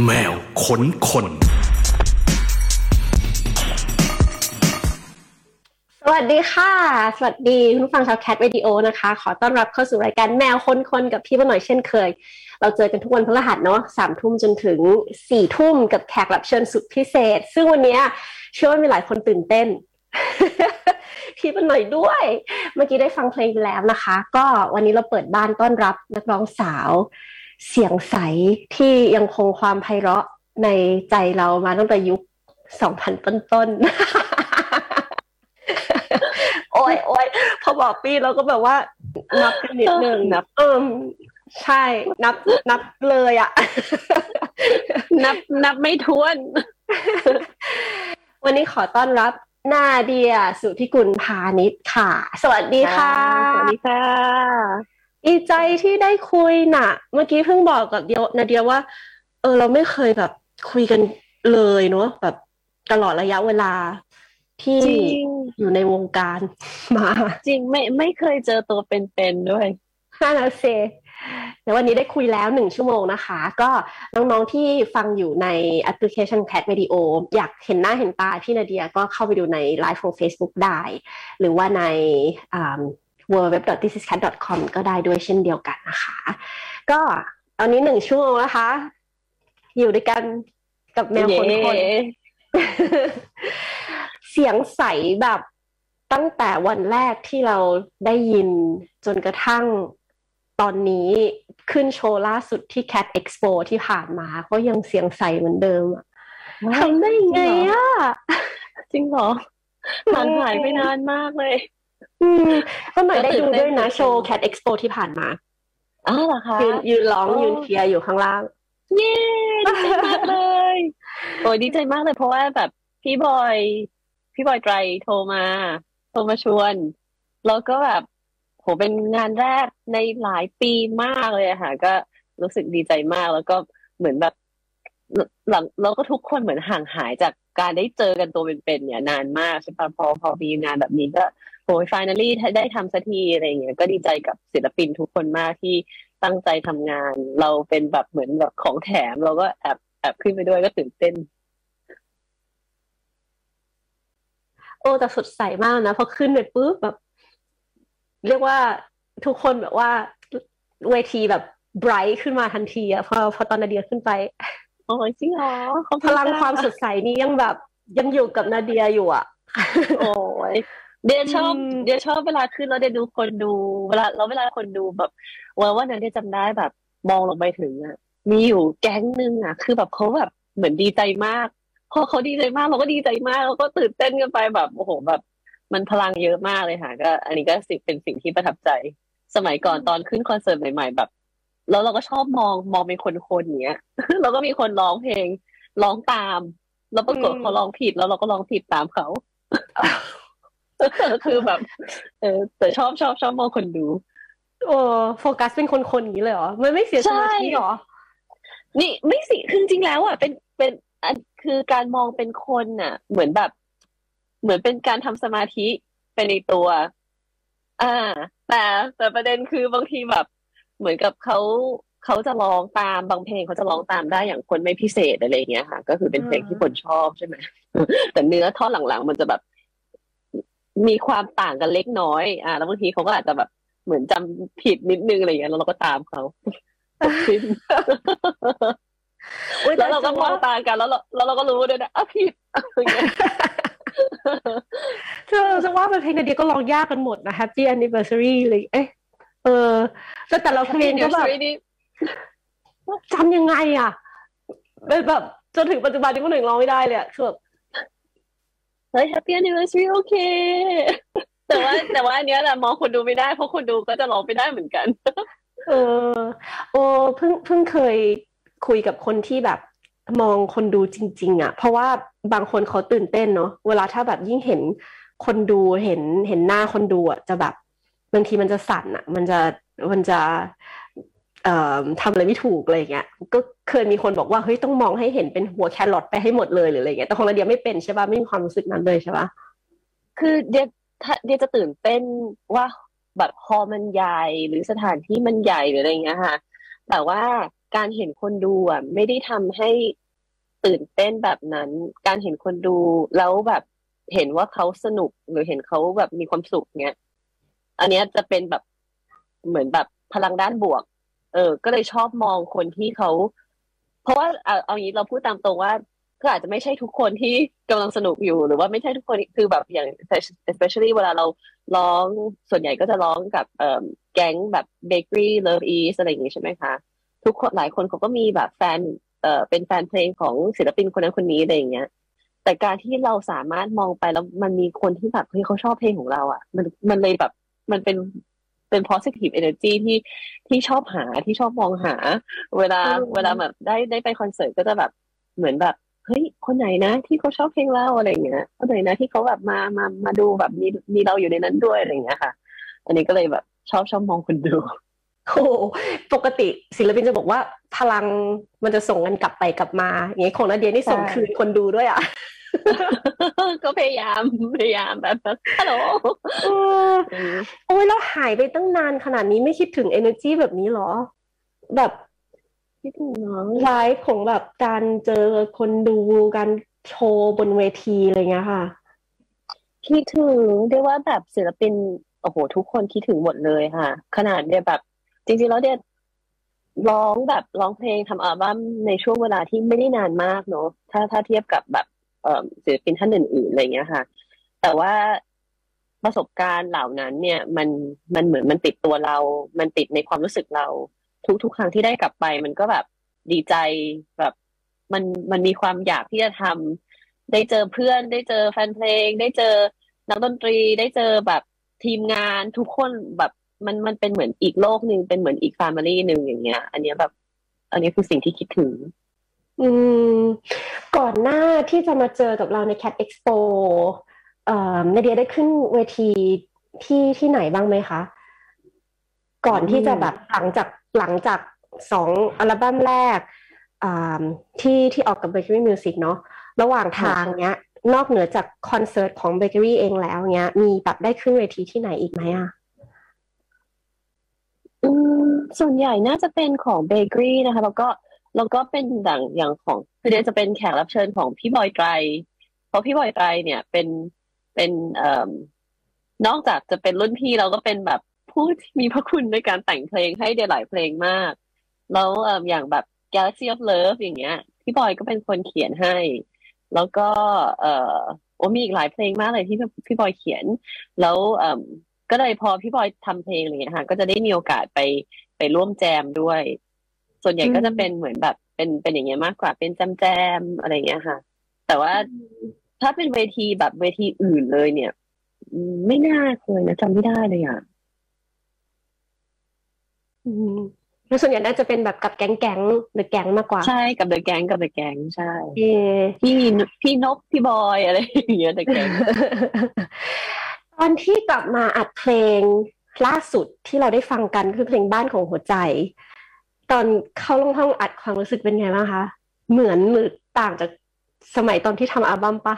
แมวขนคน สวัสดีค่ะ สวัสดีคุณผู้ฟังชาวแคทวิดีโอนะคะ ขอต้อนรับเข้าสู่รายการแมวคนคนกับพี่ป้าหน่อยเช่นเคย เราเจอกันทุกวันพฤหัสเนาะสามทุ่มจนถึงสี่ทุ่มกับแขกรับเชิญสุดพิเศษ ซึ่งวันนี้เชื่อว่ามีหลายคนตื่นเต้นพี่ป้าหน่อยด้วย เมื่อกี้ได้ฟังเพลงไปแล้วนะคะ ก็วันนี้เราเปิดบ้านต้อนรับนักร้องสาว เสียงใสที่ยังคงความไพเราะในใจเรามาตั้งแต่ยุคสองพันต้นๆ โอ้ยโอ้ยพอบอกปีเราก็แบบว่า นับกันนิดนึงนับเออใช่ นับนับเลยอะนับนับไม่ท้วน วันนี้ขอต้อนรับนาเดีย สุธิกุลพาณิชย์ค่ะ สวัสดีค่ะ สวัสดีค่ะ ดีใจที่ได้คุยน่ะ เมื่อกี้เพิ่งบอกกับเดียวนาเดียว่า เออ เราไม่เคยแบบคุยกันเลยเนาะแบบตลอดระยะเวลาที่จริงอยู่ในวงการมา จริงไม่ไม่เคยเจอตัวเป็นๆด้วยห้านาเซเดี๋ยววันนี้ได้คุยแล้วหนึ่งชั่วโมงนะคะ ก็น้องๆที่ฟังอยู่ในแอปพลิเคชัน Cat Video อยากเห็นหน้าเห็นตาพี่นาเดียก็เข้าไปดูในไลฟ์ของ Facebook ได้ หรือว่าใน w w w t h i s i s c a t c o m ก็ได้ด้วยเช่นเดียวกันนะคะ ก็ตอนนี้หนึ่งชั่วโมงนะคะ อยู่ด้วยกันกับแมวคนคนเย้เสียงใสแบบตั้งแต่วันแรกที่เราได้ยินจนกระทั่งตอนนี้ขึ้นโชว์ล่าสุดที่ Cat Expo ที่ผ่านมาก็ยังเสียงใสเหมือนเดิมอะทำได้ยังไงอะจริงเหรอห่างหายไปนานมากเลย อืมก็หน่อยได้ก็ตื่ดูนเต้นด้วยนะตื่นเต้นโชว์ Cat Expo ที่ผ่านมาอ้าวเหรอคะยืนยืนร้องอ๋อยืนเชียร์อยู่ข้างล่าง เย้ดีใจมากเลยโอ้ยดีใจมากเลยเพราะว่าแบบพี่บอย พี่บอยไตรโทรมา โทรมาชวน แล้วก็แบบโหเป็นงานแรกในหลายปีมากเลยอะค่ะ ก็รู้สึกดีใจมากแล้วก็เหมือนแบบหลังแล้วก็ทุกคนเหมือนห่างหายจากการได้เจอกันตัวเป็นๆเนี่ย นานมากใช่ปะพอพอมีงานแบบนี้ก็ โอ้ยฟ i น a ลี่ได้ทำสักทีอะไรอย่างเงี้ยก็ดีใจกับศิลปินทุกคนมากที่ตั้งใจทำงาน เราเป็นแบบเหมือนแบบของแถม เราก็แอบแอบขึ้นไปด้วยก็ตื่นเต้น โอ้แต่สดใสมากนะพอขึ้นไปปุ๊บแบบ เรียกว่าทุกคนแบบว่าเวทีแบบไบรท์ขึ้นมาทันทีอะพอพอตอนนาเดียขึ้นไปโอ้ยจริงเหรอขอบพคุณลังค่ะความสดใสนี้ยังแบบยังอยู่กับนาเดียอยู่อะโอ้ย เดียชอบอืมเดียชอบเวลาขึ้นแล้วเดียดูคนดูเวลาแล้วเวลาคนดูแบบวันวันนั้นเดียจำได้แบบ มองลงไปถึงอะมีอยู่แก๊งหนึ่งอะคือแบบเขาแบบเหมือนดีใจมากพอเขาดีใจมากเราก็ดีใจมากเราก็ตื่นเต้นกันไปแบบโอ้โหแบบ มันพลังเยอะมากเลยค่ะก็ อันนี้ก็สิเป็นสิ่งที่ประทับใจ สมัยก่อนตอนขึ้นคอนเสิร์ตใหม่ ๆ แบบ แล้วเราก็ชอบมองมองเป็นคนๆอย่างเงี้ยแล้วก็มีคนร้องเพลงร้องตาม แล้วปรากฏอืมเขาร้องผิดแล้วเราก็ร้องผิดตามเขา คือแบบ เออแต่ชอบชอบชอบมองคนดู โอ้โฟกัสเป็นคนๆอย่างนี้เลยเหรอมันไม่เสียสมาธิเหรอ นี่ไม่สิคือจริงๆแล้วอะเป็นเป็นอันคือการมองเป็นคนน่ะ เหมือนแบบ เหมือนเป็นการทำสมาธิไปในตัว อ่า แต่แต่ประเด็นคือบางทีแบบ เหมือนกับเขาเขาจะร้องตามบางเพลงเขาจะร้องตามได้อย่างคนไม่พิเศษอะไรอย่างเงี้ยค่ะ ก็คือเป็นเพลงที่คนชอบใช่ไหมแต่เนื้อท่อนหลังๆ มันจะแบบ มีความต่างกันเล็กน้อย อ่า แล้วบางทีเขาก็อาจจะแบบเหมือนจำผิดนิดนึงอะไรอย่างเงี้ยแล้วเราก็ตามเขาอุ๊ยแล้วเราก็จะมองว่าตากันแล้วเราแล้วเราก็รู้ด้วยนะอะผิดอะไรเงี้ยเธอจะว่าเป็นเพลงนาเดียก็ร้องยากกันหมดนะ Happy Anniversary เลยเอ๊ะเออแต่แต่ละเพลงก็แบบนี่จำยังไงอะแบบแบบจนถึงปัจจุบันนี้ก็หนึ่งร้องไม่ได้เลยอะคือแบบ เฮ้ย Happy Anniversary โอเค แต่ว่าแต่ว่าอันเนี้ยแหละมองคนดูไม่ได้เพราะคนดูก็จะร้องไม่ได้เหมือนกัน เออ โอ้เพิ่งเพิ่งเคยคุยกับคนที่แบบมองคนดูจริง ๆอะ เพราะว่าบางคนเขาตื่นเต้นเนาะเวลาถ้าแบบยิ่งเห็นคนดูเห็นเห็นหน้าคนดูอะจะแบบบางทีมันจะสั่นอะ มันจะมันจะ ทำอะไรไม่ถูกอะไรเงี้ย ก็เคยมีคนบอกว่าเฮ้ยต้องมองให้เห็นเป็นหัวแครอทไปให้หมดเลยหรืออะไรเงี้ยแต่ของเราเดียไม่เป็นใช่ป่ะไม่มีความรู้สึกนั้นเลยใช่ป่ะคือเดียถ้าเดียจะตื่นเต้นว่าแบบฮอมันใหญ่หรือสถานที่มันใหญ่หรืออะไรเงี้ยค่ะ แต่ว่าการเห็นคนดูอะไม่ได้ทำให้ตื่นเต้นแบบนั้น การเห็นคนดูแล้วแบบเห็นว่าเขาสนุกหรือเห็นเขาแบบมีความสุขเนี้ย อันเนี้ยจะเป็นแบบเหมือนแบบพลังด้านบวก เออ ก็เลยชอบมองคนที่เขา เพราะว่าเอาเอางี้เราพูดตามตรงว่าก็อาจจะไม่ใช่ทุกคนที่กำลังสนุกอยู่ หรือว่าไม่ใช่ทุกคนคือแบบอย่าง especially เวลาเราร้องส่วนใหญ่ก็จะร้องกับเอ่อแก๊งแบบ bakery love east อะไรอย่างงี้ใช่ไหมคะ ทุกคนหลายคนเขาก็มีแบบแฟนเอ่อเป็นแฟนเพลงของศิลปินคนนั้นคนนี้อะไรอย่างเงี้ยแต่การที่เราสามารถมองไปแล้วมันมีคนที่แบบเฮ้ยเขาชอบเพลงของเราอะ มันมันเลยแบบมันเป็น เป็น positive energy ที่ที่ชอบหาที่ชอบมองหา เวลาเวลาแบบได้ได้ไปคอนเสิร์ตก็จะแบบเหมือนแบบเฮ้ย คนไหนนะที่เขาชอบเพลงเราอะไรเงี้ยคนไหนนะที่เขาแบบมามามาดูแบบมีมีเราอยู่ในนั้นด้วยอะไรเงี้ยค่ะ อันนี้ก็เลยแบบชอบชอบมองคนดูโอ้ปกติศิลปินจะบอกว่าพลังมันจะส่งกันกลับไปกลับมาอย่างนี้ของนาเดียนี่ส่งคืนคนดูด้วยอะ ก็พยายามพยายามแบบฮัลโหลโอ้ยแล้วหายไปตั้งนานขนาดนี้ไม่คิดถึง energy แบบนี้หรอ แบบคิดถึงน้องไลฟ์ของแบบการเจอคนดูการโชว์บนเวทีอะไรเงี้ยค่ะคิดถึงเรียกว่าแบบศิลปินโอ้โห ทุกคนคิดถึงหมดเลยค่ะ ขนาดเดียแบบ จริงๆแล้วเดียร้องแบบร้องเพลงทำอัลบั้มในช่วงเวลาที่ไม่ได้นานมากเนอะถ้าถ้าเทียบกับแบบเอ่อ ศิลปินท่านอื่นๆอะไรเงี้ยค่ะ แต่ว่าประสบการณ์เหล่านั้นเนี่ยมันมันเหมือนมันติดตัวเรา มันติดในความรู้สึกเรา ทุกทุกครั้งที่ได้กลับไป มันก็แบบดีใจแบบมันมันมีความอยากที่จะทำได้เจอเพื่อน ได้เจอแฟนเพลง ได้เจอนักดนตรี ได้เจอแบบทีมงานทุกคนแบบมันมันเป็นเหมือนอีกโลกหนึ่งเป็นเหมือนอีกแฟมิลี่หนึ่งอย่างเงี้ย อันเนี้ยแบบ อันนี้คือสิ่งที่คิดถึง อืม ก่อนหน้าที่จะมาเจอกับเราใน Cat Expo เอ่อนาเดียได้ขึ้นเวทีที่ที่ไหนบ้างไหมคะ ก่อนที่จะแบบหลังจากหลังจากสองอัลบั้มแรกอ่าที่ที่ออกกับ Bakery Music เนาะระหว่างทางเนี้ย นอกเหนือจากคอนเสิร์ตของ Bakery เองแล้วเนี้ย มีแบบได้ขึ้นเวทีที่ไหนอีกไหมอะอืมส่วนใหญ่น่าจะเป็นของเบเกอรี่นะคะ แล้วก็ แล้วก็เป็นอย่างอย่างของคือเดนจะเป็นแขกรับเชิญของพี่บอยไตรเพราะพี่บอยไตรเนี่ยเป็นเป็นเอ่อนอกจากจะเป็นรุ่นพี่เราก็เป็นแบบผู้ที่มีพระคุณในการแต่งเพลงให้เดนหลายเพลงมาก แล้วเอ่ออย่างแบบ Galaxy of Love อย่างเงี้ยพี่บอยก็เป็นคนเขียนให้ แล้วก็เอ่อโอ้มีอีกหลายเพลงมากเลยที่พี่บอยเขียน แล้วเอ่อก็เลยพอพี่บอยทำเพลงอะไรเงี้ยค่ะก็จะได้มีโอกาสไปไปร่วมแจมด้วย ส่วนใหญ่ก็จะเป็นเหมือนแบบเป็นเป็นอย่างเงี้ยมากกว่าเป็นแจมแจมอะไรเงี้ยค่ะ แต่ว่าถ้าเป็นเวทีแบบเวทีอื่นเลยเนี่ย ไม่น่าเคยนะจำไม่ได้เลยอะอืมแล้วส่วนใหญ่น่าจะเป็นแบบกับแก๊งแก๊งหรือแก๊งมากกว่า ใช่กับเดอะแก๊งกับเดอะแก๊งใช่เออพี่พี่นกพี่บอยอะไรอย่างเงี้ยเดอะแก๊งตอนที่กลับมาอัดเพลงล่าสุดที่เราได้ฟังกันคือเพลงบ้านของหัวใจ ตอนเข้าลงห้องอัดความรู้สึกเป็นไงบ้างคะ เหมือนหรือต่างจากสมัยตอนที่ทำอัลบั้มปะ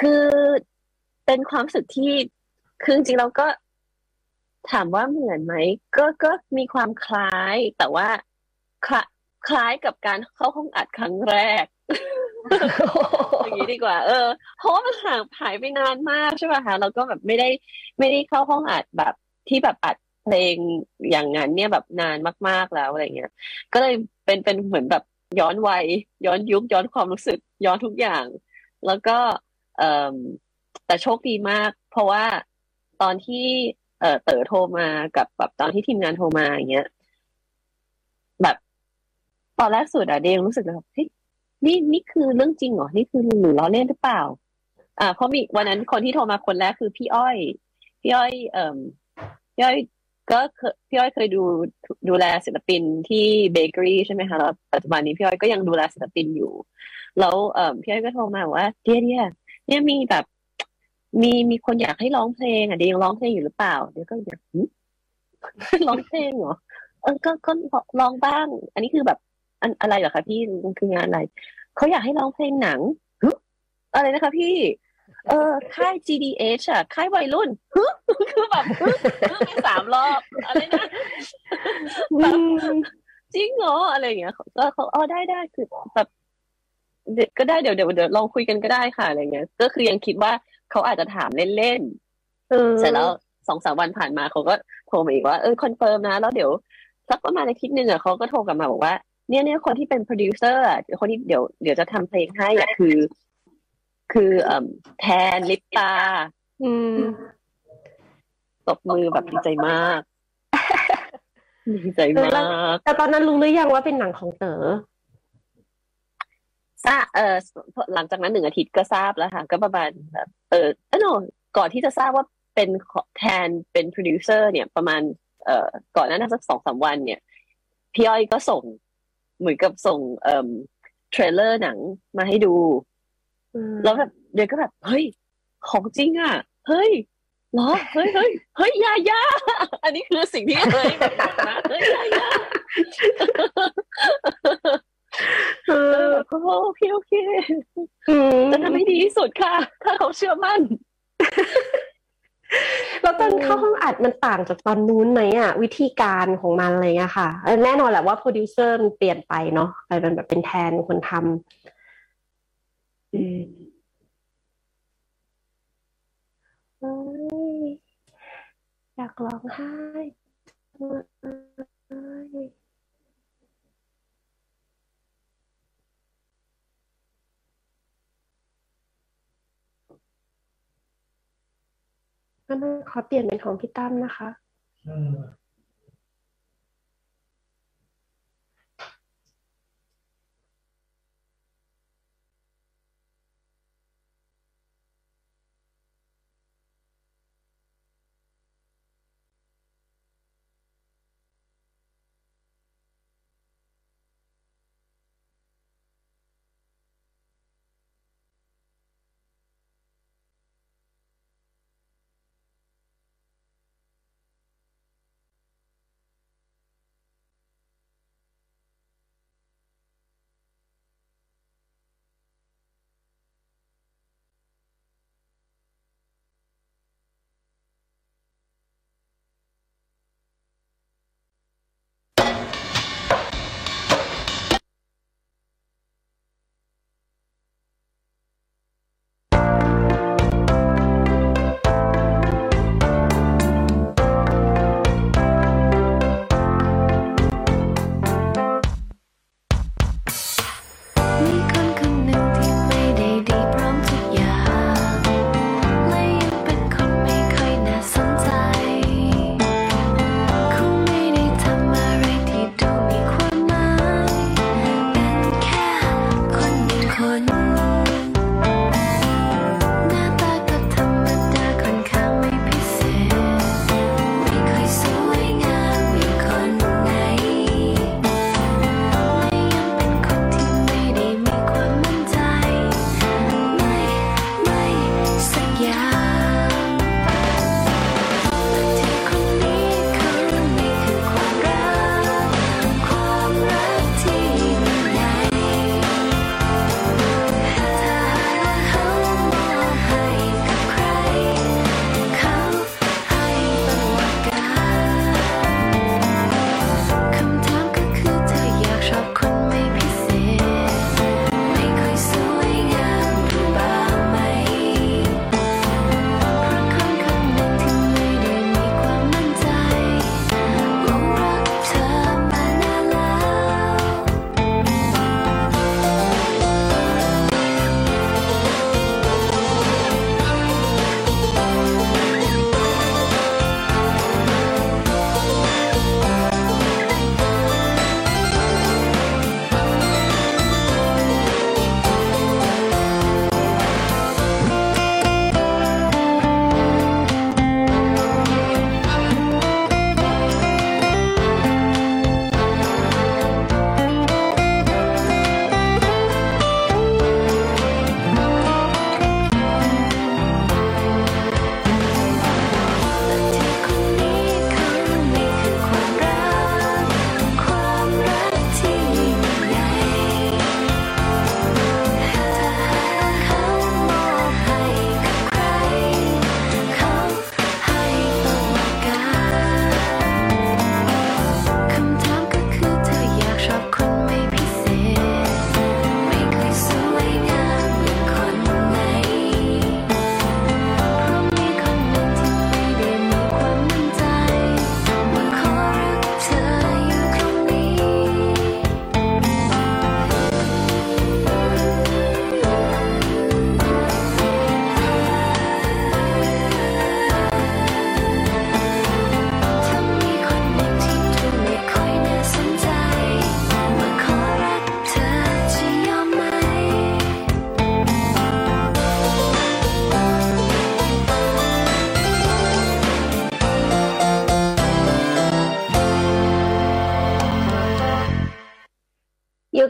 คือเป็นความรู้สึกที่คือจริงๆเราก็ถามว่าเหมือนไหมก็ก็มีความคล้าย แต่ว่าคล้าคล้ายกับการเข้าห้องอัดครั้งแรกอย่างนี้ดีกว่า เออเพราะว่ามันห่างหายไปนานมากใช่ป่ะคะเราก็แบบไม่ได้ไม่ได้เข้าห้องอัดแบบที่แบบอัด เพลงอย่างนั้นเนี่ยแบบนานมาก ๆแล้วอะไรเงี้ย ก็เลยเป็นเป็นเหมือนแบบย้อนวัยย้อนยุคย้อนความรู้สึกย้อนทุกอย่าง แล้วก็แต่โชคดีมาก เพราะว่าตอนที่เเต๋อโทรมากับแบบตอนที่ทีมงานโทรมาอย่างเงี้ยแบบตอนแรกสุดอะเดยงรู้สึกเลยเฮ้ยนี่นี่คือเรื่องจริงเหรอนี่คือหรือล้อเล่นหรือเปล่า อ่าเพราะมีวันนั้นคนที่โทรมาคนแรกคือพี่อ้อย พี่อ้อย เอ่อพี่อ้อย ก็พี่อ้อยเคยดูดูแลศิลปินที่เบเกอรี่ใช่ไหมคะแล้วปัจจุบันนี้พี่อ้อยก็ยังดูแลศิลปินอยู่ แล้วเอ่อพี่อ้อยก็โทรมาว่าเดียเดียเนี่ยมีแบบ มีมีคนอยากให้ร้องเพลงอะเดียยังร้องเพลงอยู่หรือเปล่าเดียก็อยากร้องเพลงเหรอเออก็ก็ร้องบ้าง อันนี้คือแบบอันอะไรเหรอคะพี่คืองานอะไรเขาอยากให้ร้องเพลงหนังอะไรนะคะพี่ เออค่าย GDH อะค่ายวัยรุ่นฮึคือแบบฮึฮึไปสามรอบอะไรนะมแบบจริงเหรออะไรอย่างเงี้ยก็เขาอ๋อได้ได้คือแบบก็ได้เดี๋ยวเดี๋ยวเดี๋ยวลองคุยกันก็ได้ค่ะอะไรเงี้ย ก็คือยังคิดว่าเขาอาจจะถามเล่นๆเสร็จแล้วสองสามวันผ่านมาเขาก็โทรมาอีกว่าเออ confirm นะ แล้วเดี๋ยวสักประมาณอาทิตย์หนึ่งอะเขาก็โทรกลับมาบอกว่าเนี่ยเนี่ยคนที่เป็นโปรดิวเซอร์อะคนที่เดี๋ยวเดี๋ยวจะทำเพลงให้อะคือ คือเอ่อแทนลิปตาอืมตบมือแบบดีใจมากดีใจมากแต่ตอนนั้นรู้หรือยังว่าเป็นหนังของเต๋อทราบเออหลังจากนั้นหนึ่งอาทิตย์ก็ทราบแล้วค่ะ ก็ประมาณแบบเออเออโนก่อนที่จะทราบว่าเป็นแทนเป็นโปรดิวเซอร์เนี่ยประมาณ เอ่อก่อนหน้านั้นสักสองสามวัน เนี่ย พี่อ้อยก็ส่ง เหมือนกับส่งเอ่อ trailer หนังมาให้ดู แล้วแบบเดี๋ยวก็แบบเฮ้ย ของจริงอะ เฮ้ยเหรอเฮ้ยเฮ้ยเฮ้ยยายาอันนี้คือสิ่งที่เฮ้ยแบบนะเฮ้ยยายาเออโอเคโอเคจะทำให้ดีที่สุดค่ะ ถ้าเขาเชื่อมั่นแล้วตอนเข้าห้องอัดมันต่างจากตอนนู้นไหมอะ วิธีการของมันอะไรเงี้ยค่ะ แน่นอนแหละว่าโปรดิวเซอร์มันเปลี่ยนไปเนาะไปเป็นแบบเป็นแทนคนทำ อยากร้องไห้ก็นั่นขอเปลี่ยนเป็นของพี่ตั้มนะคะ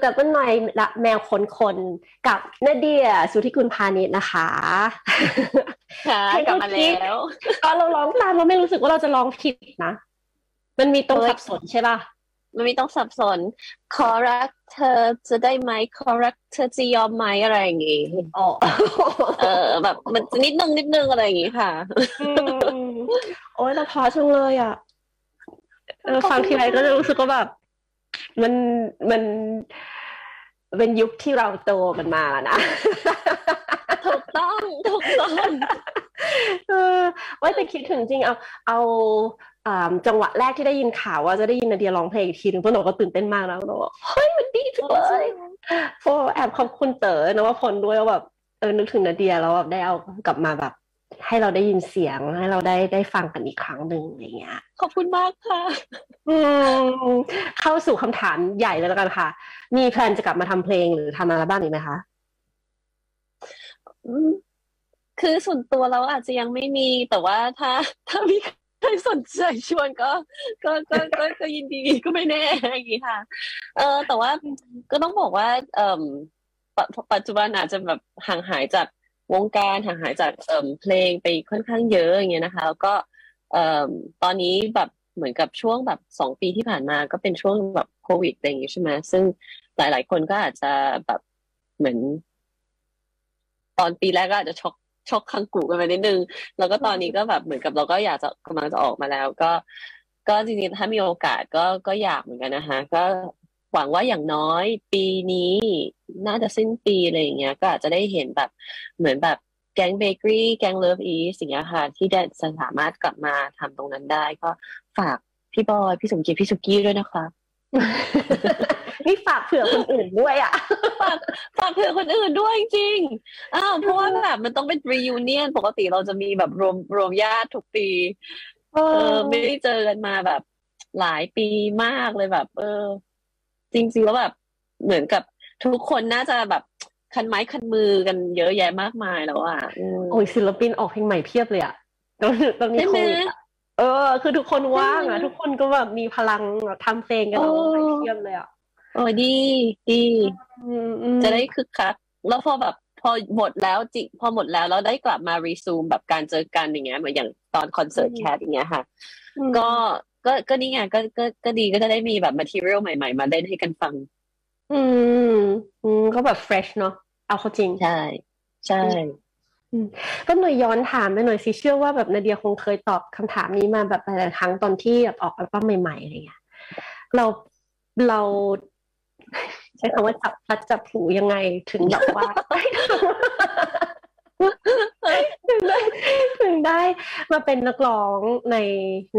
อยู่กับป้าหน่อยแมวคนคนกับนาเดียสุธิคุณพาณิชย์นะคะ ค่ะกลับมาแล้วตอนเราร้องตามเราไม่รู้สึกว่าเราจะร้องผิดนะ มันมีตรงสับสนใช่ป่ะ มันมีต้องสับสน ขอรักเธอจะได้ไหมขอรักเธอจะยอมไหมอะไรอย่างงี้อ๋อเออ แบบ มันนิดนึงนิดนึงอะไรอย่างงี้ค่ะโอ้ยเราพอจังเลยอะเออฟังทีไรก็จะรู้สึกว่าแบบมันมัน เป็นยุคที่เราโตมันมาแล้วนะ ถูกต้องถูกต้องเออว่าแต่คิดถึงจริงเอาเอาจังหวะแรกที่ได้ยินข่าวว่าจะได้ยินนาเดียร้องเพลงอีกทีหนึ่งพวกหนูก็ตื่นเต้นมากแล้วหนูบอกเฮ้ยมันดีจังเลยโฟแอบขอบคุณเต๋อนว่าพลด้วยว่าแบบเออนึกถึงนาเดียแล้วแบบได้เอากลับมาแบบ ให้เราได้ยินเสียงให้เราได้ได้ฟังกันอีกครั้งหนึ่งอย่างเงี้ย ขอบคุณมากค่ะเข้าสู่คำถามใหญ่เลยแล้วกันค่ะ มีแพลนจะกลับมาทำเพลงหรือทำอะไรบ้างอีกไหมคะคือส่วนตัวเราอาจจะยังไม่มีแต่ว่าถ้า ถ้ามีใครสนใจชวนก็ ก็ก็ก็ก็ยินดีก็ไม่แน่อย่างนี้ค่ะ เออแต่ว่าก็ต้องบอกว่า เอ่อปัจจุบันอาจจะแบบห่างหายจาก วงการห่างหายจากเอ่อเพลงไปค่อนข้างเยอะอย่างเงี้ยนะคะ แล้วก็เอ่อตอนนี้แบบเหมือนกับช่วงแบบสองปีที่ผ่านมาก็เป็นช่วงแบบโควิดอะไรอย่างงี้ใช่ไหมซึ่งหลาย ๆ คนก็อาจจะแบบเหมือน ตอนปีแรกก็อาจจะช็อกช็อกคังกูกันไปนิดนึง แล้วก็ตอนนี้ก็แบบเหมือนกับเราก็อยากจะกำลังจะออกมาแล้ว ก็ ก็จริงๆถ้ามีโอกาสก็ก็อยากเหมือนกันนะคะก็ หวังว่าอย่างน้อยปีนี้น่าจะสิ้นปีอะไรอย่างเงี้ย ก็อาจจะได้เห็นแบบเหมือนแบบแก๊งเบเกอรี่แก๊งเลิฟอีสอย่างนี้ค่ะ ที่จะสามารถกลับมาทำตรงนั้นได้ ก็ฝากพี่บอย พี่สมเกียรติพี่สุกี้ด้วยนะคะนี่ฝากเผื่อคนอื่นด้วยอะฝากฝากเผื่อคนอื่นด้วยจริงอ้าวเพราะว่าแบบมันต้องเป็น reunion ปกติเราจะมีแบบรวมรวมญาติทุกปี เออ ไม่ได้เจอกันมาแบบหลายปีมากเลยแบบ เออ จริงๆแล้วแบบเหมือนกับทุกคนน่าจะแบบคันไม้คันมือกันเยอะแยะมากมายแล้วอะโอ้ยศิลปินออกเพลงใหม่เพียบเลยอะตอนตอนนี้โควิดเออ คือทุกคนว่างอะ ทุกคนก็แบบมีพลังทำเพลงกันเราเทียมเลยอะโอ้ดีดีจะได้คึกคักแล้วพอแบบพอหมดแล้วจิพอหมดแล้วเราได้กลับมารีซูมแบบการเจอกันอย่างเงี้ยเหมือนอย่างตอนคอนเสิร์ตแคทอย่างเงี้ยค่ะ ก็ ก็ก็นี่ไงก็ก็ก็ดีก็จะได้มีแบบ material ใหม่ๆ มาเล่นให้กันฟัง อืม อืมก็แบบ fresh เนาะเอาเขาจริง ใช่ ใช่ก็หน่อยย้อนถามไปหน่อยสิเชื่อว่าแบบนาเดียคงเคยตอบคำถามนี้มาแบบหลายครั้งตอนที่แบบออกอัลบั้มใหม่ๆอะไรเงี้ยเราเราใช้คำว่าจับพลัดจับผลูยังไงถึงแบบว่า ถึงได้ถึงได้มาเป็นนักร้องใน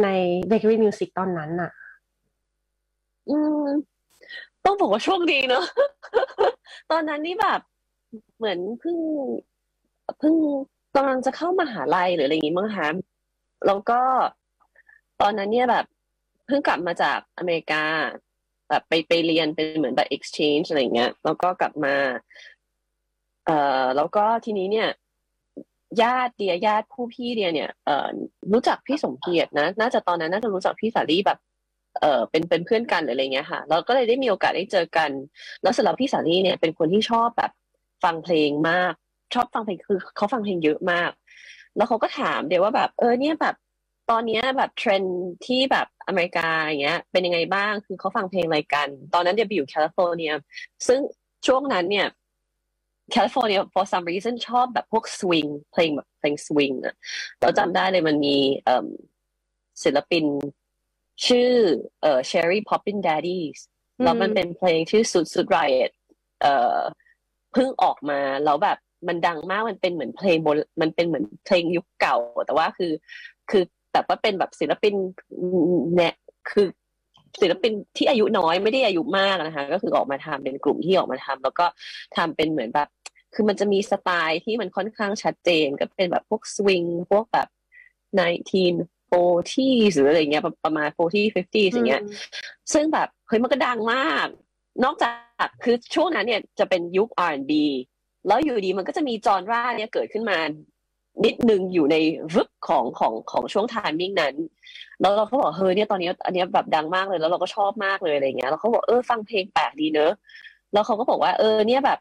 ในเบเกอรี่มิวสิกตอนนั้นน่ะ อืม ต้องบอกว่าโชคดีเนอะตอนนั้นนี่แบบเหมือนเพิ่งเพิ่งกำลังจะเข้ามาหาลัยหรืออะไรอย่างงี้มั้งคะแล้วก็ตอนนั้นเนี่ยแบบ เพิ่งกลับมาจากอเมริกา แบบไปไปเรียนเป็นเหมือนแบบ exchange อะไรเงี้ย แล้วก็กลับมา เอ่อแล้วก็ทีนี้เนี่ย ญาติเดียญาติผู้พี่เดียเนี่ยเอ่อรู้จักพี่สมเกียรตินะ น่าจะตอนนั้นน่าจะรู้จักพี่สาลีแบบเออเป็นเป็นเพื่อนกันหรืออะไรเงี้ยค่ะเราก็เลยได้มีโอกาสได้เจอกัน แล้วสำหรับพี่สาลีเนี่ยเป็นคนที่ชอบแบบฟังเพลงมาก ชอบฟังเพลงคือเขาฟังเพลงเยอะมาก แล้วเขาก็ถามเดี๋ยวว่าแบบเออเนี่ยแบบตอนนี้แบบเทรนที่แบบอเมริกาอย่างเงี้ย เป็นยังไงบ้างคือเขาฟังเพลงอะไรกัน ตอนนั้นเดียไปอยู่แคลิฟอร์เนียซึ่งช่วงนั้นเนี่ย แคลิฟอร์เนีย for some reason ชอบแบบพวกสวิงเพลงแบบเพลงสวิงอะเราจำได้เลยมันมีศิลปินชื่อเอ่อ Cherry Poppin' Daddies แล้วมันเป็นเพลงชื่อ Zoot Suit Riot เอ่อเพิ่งออกมาแล้วแบบมันดังมากมันเป็นเหมือนเพลงบนมันเป็นเหมือนเพลงยุคเก่า แต่ว่าคือ คือแต่ว่าเป็นแบบศิลปินเนี่ยคือศิลปินที่อายุน้อยไม่ได้อายุมากนะคะ ก็คือออกมาทำเป็นกลุ่มที่ออกมาทำแล้วก็ทำเป็นเหมือนแบบ คือมันจะมีสไตล์ที่มันค่อนข้างชัดเจนก็เป็นแบบพวกสวิงพวกแบบ1940หรืออะไรเงี้ยประมาณ40 50อย่างเงี้ย ซึ่งแบบเฮ้ยมันก็ดังมาก นอกจากคือช่วงนั้นเนี่ยจะเป็นยุค R&B แล้วอยู่ดีมันก็จะมีจอนร่าเนี่ยเกิดขึ้นมา นิดนึงอยู่ในรึกของของของช่วง timing นั้น แล้วเราก็บอกเฮ้ยเนี่ยตอนนี้อันนี้แบบดังมากเลยแล้วเราก็ชอบมากเลยอะไรเงี้ยแล้วเขาบอกเออฟังเพลงแปลกดีเนอะแล้วเขาก็บอกว่าเออเนี่ยแบบ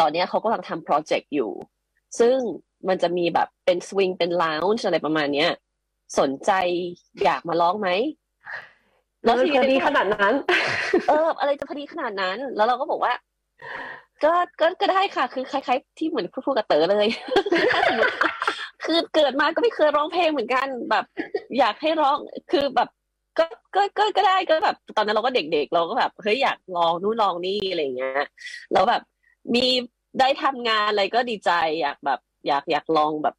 ตอนเนี้ยเขากำลังทำโปรเจกต์อยู่ ซึ่งมันจะมีแบบเป็นสวิงเป็น lounge อะไรประมาณเนี้ย สนใจอยากมาร้องไหมแล้วพอดีขนาดนั้น เออ อะไรจะพอดีขนาดนั้น แล้วเราก็บอกว่า ก็ก็ก็ได้ค่ะ คือคล้ายๆ ที่เหมือนพูดกับเต๋อเลยคือเกิดมาก็ไม่เคยร้องเพลงเหมือนกันแบบ อยากให้ร้องคือแบบก็ก็ก็ก็ได้ก็แบบ ตอนนั้นเราก็เด็กๆ เราก็แบบเฮ้ยอยากลองนู่นลองนี่อะไรเงี้ยแล้วแบบ มีได้ทำงานอะไรก็ดีใจอยากแบบ อยากอยากลองแบบ